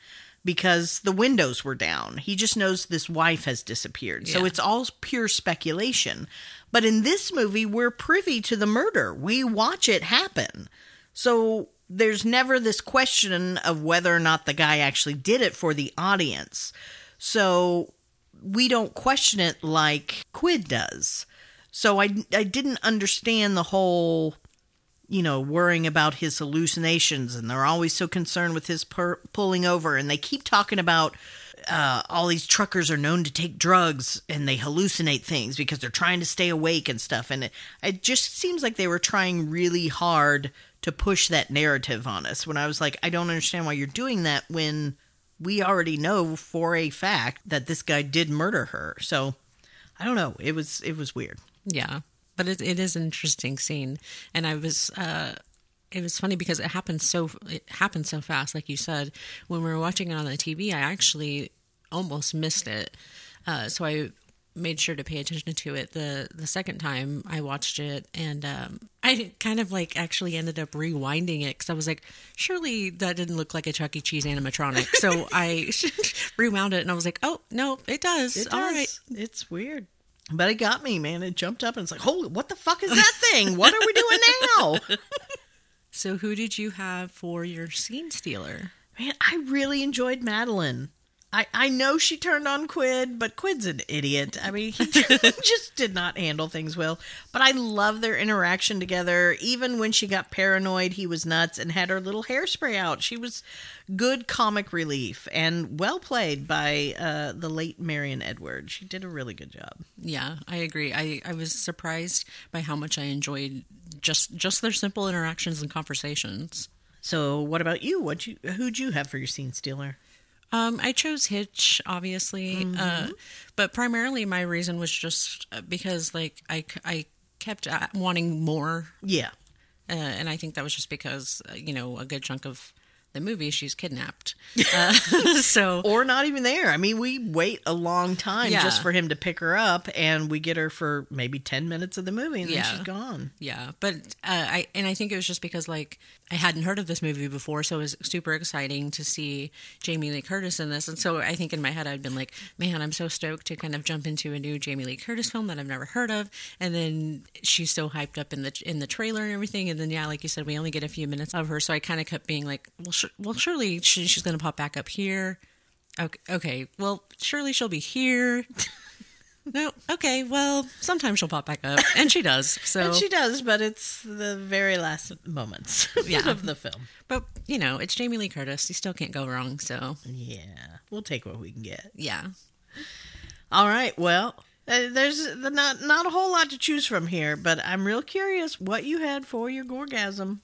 because the windows were down. He just knows this wife has disappeared. So it's all pure speculation. But in this movie, we're privy to the murder. We watch it happen. So there's never this question of whether or not the guy actually did it for the audience. So we don't question it like Quid does. So I, I didn't understand the whole, you know, worrying about his hallucinations, and they're always so concerned with his per- pulling over, and they keep talking about uh, all these truckers are known to take drugs and they hallucinate things because they're trying to stay awake and stuff. And it, it just seems like they were trying really hard to push that narrative on us. When I was like, I don't understand why you're doing that when we already know for a fact that this guy did murder her. So I don't know. It was it was weird. Yeah, but it, it is an interesting scene, and I was. Uh, it was funny because it happened so it happened so fast, like you said. When we were watching it on the TV, I actually almost missed it. Uh, so I made sure to pay attention to it the the second time I watched it, and um, I kind of like actually ended up rewinding it because I was like, surely that didn't look like a Chuck E. Cheese animatronic. so I rewound it, and I was like, oh no, it does. It does. right. It's weird. But it got me, man. It jumped up and it's like, holy, what the fuck is that thing? What are we doing now? So who did you have for your scene stealer? Man, I really enjoyed Madeline. I, I know she turned on Quid, but Quid's an idiot. I mean, he just did not handle things well. But I love their interaction together. Even when she got paranoid, he was nuts and had her little hairspray out. She was good comic relief and well played by uh, the late Marion Edwards. She did a really good job. Yeah, I agree. I, I was surprised by how much I enjoyed just just their simple interactions and conversations. So, what about you? What you who'd you have for your scene stealer? Um, I chose Hitch, obviously, uh, but primarily my reason was just uh, because, like, I, I kept uh, wanting more, Yeah. uh, and I think that was just because, uh, you know, a good chunk of the movie she's kidnapped. Uh, so Or not even there. I mean, we wait a long time Yeah. just for him to pick her up, and we get her for maybe 10 minutes of the movie, and Yeah. then she's gone. Yeah, but uh, I and I think it was just because like I hadn't heard of this movie before, so it was super exciting to see Jamie Lee Curtis in this. And so I think in my head I'd been like, man, I'm so stoked to kind of jump into a new Jamie Lee Curtis film that I've never heard of. And then she's so hyped up in the in the trailer and everything. And then yeah, like you said, we only get a few minutes of her, so I kind of kept being like, well, sh- well, surely she, she's going to pop back up here. Okay, okay, well, surely she'll be here. No, okay, well, sometimes she'll pop back up, and she does. So And she does, but it's the very last moments Yeah. of the film. But you know, it's Jamie Lee Curtis. You still can't go wrong. So Yeah. We'll take what we can get. yeah, All right. Well, uh, there's not not a whole lot to choose from here, but I'm real curious what you had for your gorgasm.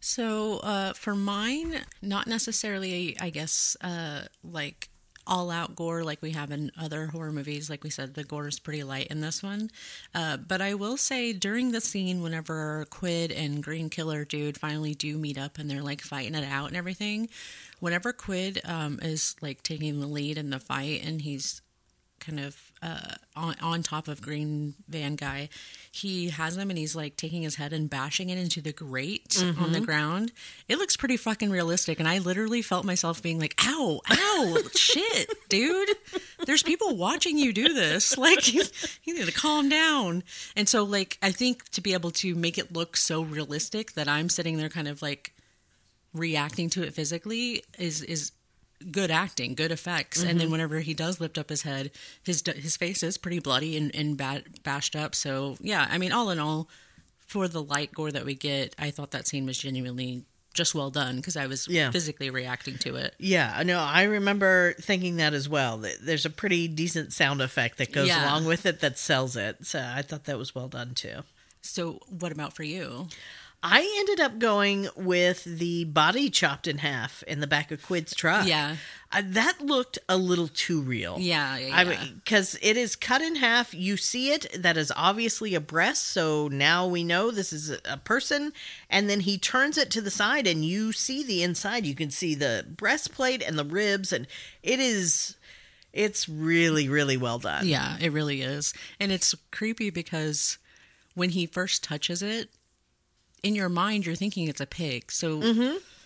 So uh, for mine, not necessarily, I guess, uh, like all out gore like we have in other horror movies. Like we said, the gore is pretty light in this one. Uh, but I will say during the scene, whenever Quid and Green Killer Dude finally do meet up and they're like fighting it out and everything, whenever Quid um, is like taking the lead in the fight and he's kind of uh, on on top of Green Van Guy. He has him and he's like taking his head and bashing it into the grate on the ground. It looks pretty fucking realistic, and I literally felt myself being like, "Ow, ow, shit, dude! There's people watching you do this. Like, you, you need to calm down." And so, like, I think to be able to make it look so realistic that I'm sitting there, kind of like reacting to it physically, is is good acting, good effects. And then mm-hmm. whenever he does lift up his head, his his face is pretty bloody and and bashed up. So yeah, I mean, all in all, for the light gore that we get, I thought that scene was genuinely just well done because I was Yeah. physically reacting to it. Yeah, no, I remember thinking that as well. There's a pretty decent sound effect that goes Yeah. along with it that sells it. So I thought that was well done too. So what about for you? I ended up going with the body chopped in half in the back of Quid's truck. Yeah. Uh, that looked a little too real. Yeah, yeah, I mean, because it is cut in half. You see it. That is obviously a breast. So now we know this is a person. And then he turns it to the side, and you see the inside. You can see the breastplate and the ribs, and it is. It's really, really well done. Yeah, it really is. And it's creepy because when he first touches it, in your mind you're thinking it's a pig. So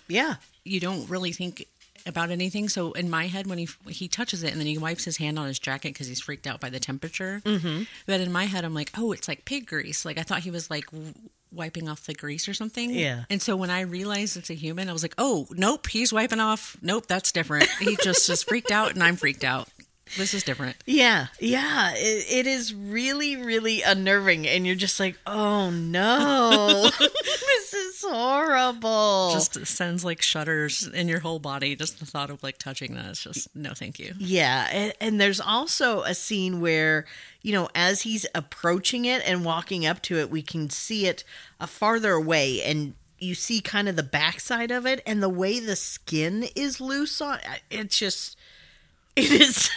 Yeah. you don't really think about anything. So in my head, when he he touches it and then he wipes his hand on his jacket because he's freaked out by the temperature. Mm-hmm. But in my head, I'm like, oh, it's like pig grease. Like I thought he was like w- wiping off the grease or something. Yeah. And so when I realized it's a human, I was like, oh, nope, he's wiping off. Nope, that's different. He just is freaked out and I'm freaked out. This is different. Yeah, yeah, it, it is really, really unnerving, and you're just like, oh no, this is horrible. Just sends like shudders in your whole body. Just the thought of like touching that is just no, thank you. yeah, and, and there's also a scene where you know, as he's approaching it and walking up to it, we can see it a farther away, and you see kind of the backside of it, and the way the skin is loose on uh, it's just. It is.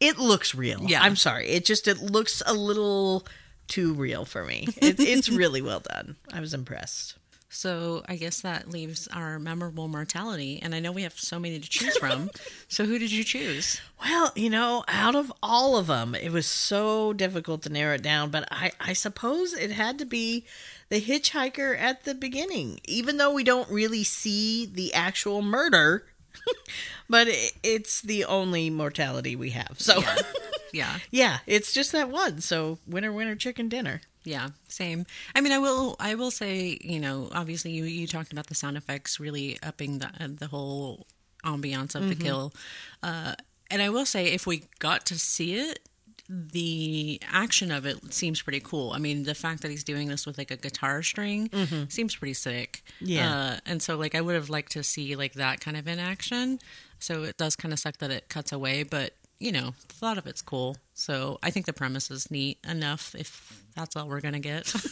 It looks real. Yeah. I'm sorry. It just it looks a little too real for me. It, it's really well done. I was impressed. So I guess that leaves our memorable mortality, and I know we have so many to choose from. so who did you choose? Well, you know, out of all of them, it was so difficult to narrow it down, but I, I suppose it had to be the hitchhiker at the beginning, even though we don't really see the actual murder. but it, it's the only mortality we have. So, Yeah, yeah, it's just that one. So, winner, winner, chicken dinner. yeah, same. I mean, I will, I will say, you know, obviously you you talked about the sound effects really upping the uh, the whole ambiance of the kill. Uh, And I will say, if we got to see it, the action of it seems pretty cool. I mean, the fact that he's doing this with like a guitar string seems pretty sick. Yeah. Uh, and so, like, I would have liked to see like that kind of in action. So it does kind of suck that it cuts away, but you know, the thought of it's cool. So I think the premise is neat enough. If that's all we're gonna get.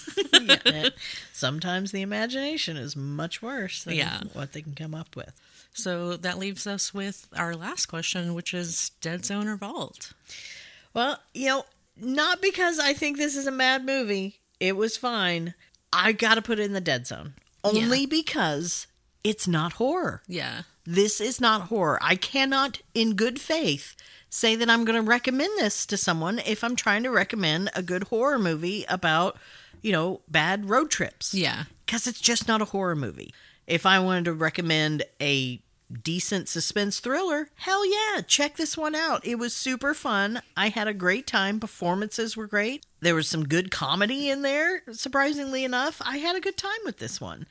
Yeah. Sometimes the imagination is much worse than Yeah. what they can come up with. so that leaves us with our last question, which is Dead Zone or Vault. Well, you know, not because I think this is a mad movie. It was fine. I got to put it in the dead zone. Only because it's not horror. Yeah. This is not horror. I cannot, in good faith, say that I'm going to recommend this to someone if I'm trying to recommend a good horror movie about, you know, bad road trips. Yeah. Because it's just not a horror movie. If I wanted to recommend a decent suspense thriller, hell yeah, check this one out. It was super fun. I had a great time. Performances were great. There was some good comedy in there, surprisingly enough. I had a good time with this one.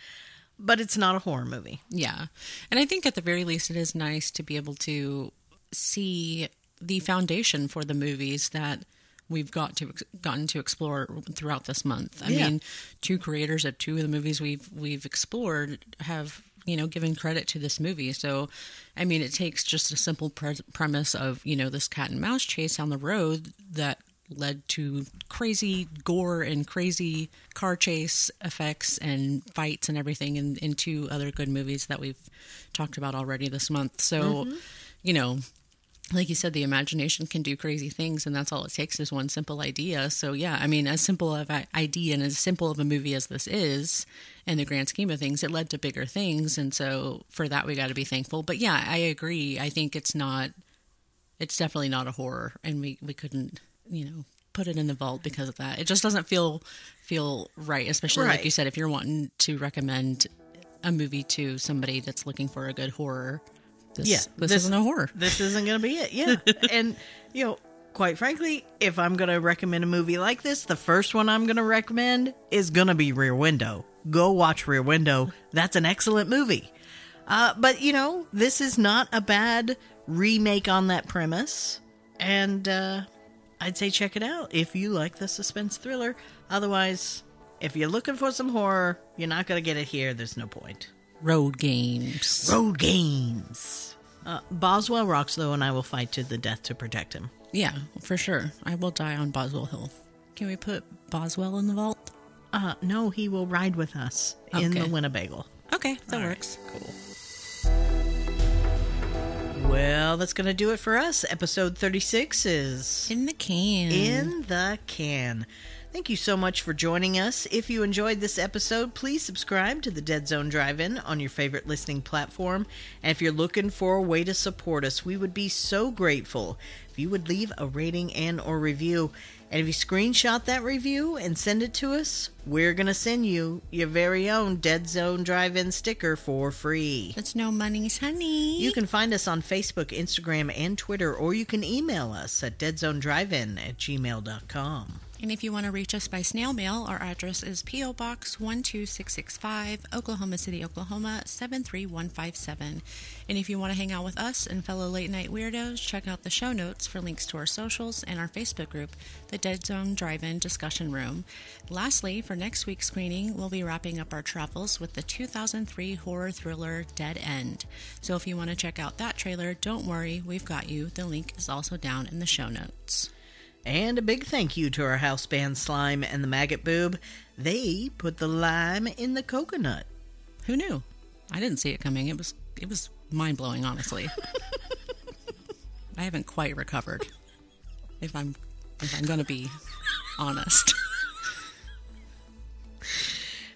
But it's not a horror movie. Yeah. And I think at the very least, it is nice to be able to see the foundation for the movies that we've got to gotten to explore throughout this month. I Yeah. mean, two creators of two of the movies we've we've explored have you know given credit to this movie. So, I mean, it takes just a simple pre- premise of you know this cat and mouse chase on the road that led to crazy gore and crazy car chase effects and fights and everything in, in two other good movies that we've talked about already this month. So, mm-hmm. you know, like you said, the imagination can do crazy things, and that's all it takes is one simple idea. So, yeah, I mean, as simple of an idea and as simple of a movie as this is, in the grand scheme of things, it led to bigger things, and so for that we got to be thankful. But yeah, I agree. I think it's not. It's definitely not a horror, and we we couldn't, you know, put it in the vault because of that. It just doesn't feel feel right, especially Right. like you said, if you're wanting to recommend a movie to somebody that's looking for a good horror. This, Yeah, this, this- isn't a horror. This isn't going to be it. Yeah. and, you know, quite frankly, if I'm going to recommend a movie like this, the first one I'm going to recommend is going to be Rear Window. Go watch Rear Window. That's an excellent movie. Uh, but, you know, this is not a bad remake on that premise. And uh, I'd say check it out if you like the suspense thriller. Otherwise, if you're looking for some horror, you're not going to get it here. There's no point. Road games. Road games. Uh, Boswell rocks, though, and I will fight to the death to protect him. Yeah, for sure. I will die on Boswell Hill. Can we put Boswell in the vault? Uh, no, he will ride with us in the Winnebago. Okay, that All right, works. Cool. Well, that's going to do it for us. Episode 36 is In the can. in the can. Thank you so much for joining us. If you enjoyed this episode, please subscribe to the Dead Zone Drive In on your favorite listening platform. And if you're looking for a way to support us, we would be so grateful if you would leave a rating and or review. And if you screenshot that review and send it to us, we're going to send you your very own Dead Zone Drive In sticker for free. It's no money's honey. You can find us on Facebook, Instagram, and Twitter, or you can email us at deadzonedrivein at gmail.com. And if you want to reach us by snail mail, our address is P.O. Box 12665, Oklahoma City, Oklahoma 73157. And if you want to hang out with us and fellow late night weirdos, check out the show notes for links to our socials and our Facebook group, the Dead Zone Drive In Discussion Room. Lastly, for next week's screening, we'll be wrapping up our travels with the 2003 horror thriller Dead End. So if you want to check out that trailer, don't worry, we've got you. The link is also down in the show notes. And a big thank you to our house band Slime and the Maggot Boob. They put the lime in the coconut. Who knew? I didn't see it coming. It was it was mind blowing, honestly. I haven't quite recovered. If I'm if I'm gonna be honest.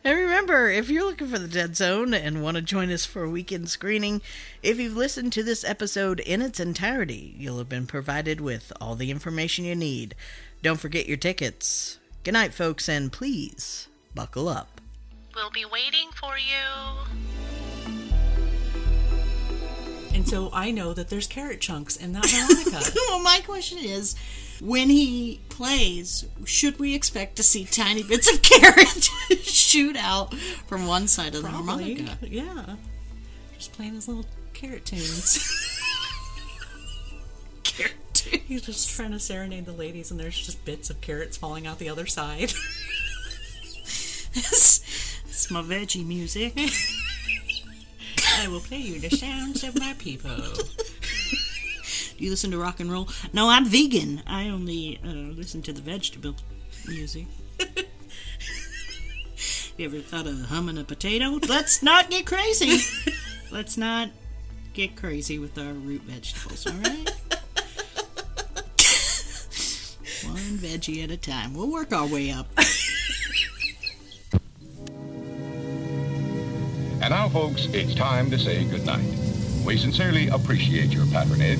And remember, if you're looking for the Dead Zone and want to join us for a weekend screening, if you've listened to this episode in its entirety, you'll have been provided with all the information you need. Don't forget your tickets. Good night, folks, and please buckle up. We'll be waiting for you. And so I know that there's carrot chunks in that harmonica. well, my question is when he plays, should we expect to see tiny bits of carrot shoot out from one side of the Probably. harmonica? Yeah. Just playing his little carrot tunes. too. He's just trying to serenade the ladies, and there's just bits of carrots falling out the other side. It's, it's my veggie music. I will play you the sounds of my people. Do you listen to rock and roll? No, I'm vegan. I only uh, listen to the vegetable music. you ever thought of humming a potato? Let's not get crazy. Let's not get crazy with our root vegetables, all right? One veggie at a time. We'll work our way up. And now, folks, it's time to say goodnight. We sincerely appreciate your patronage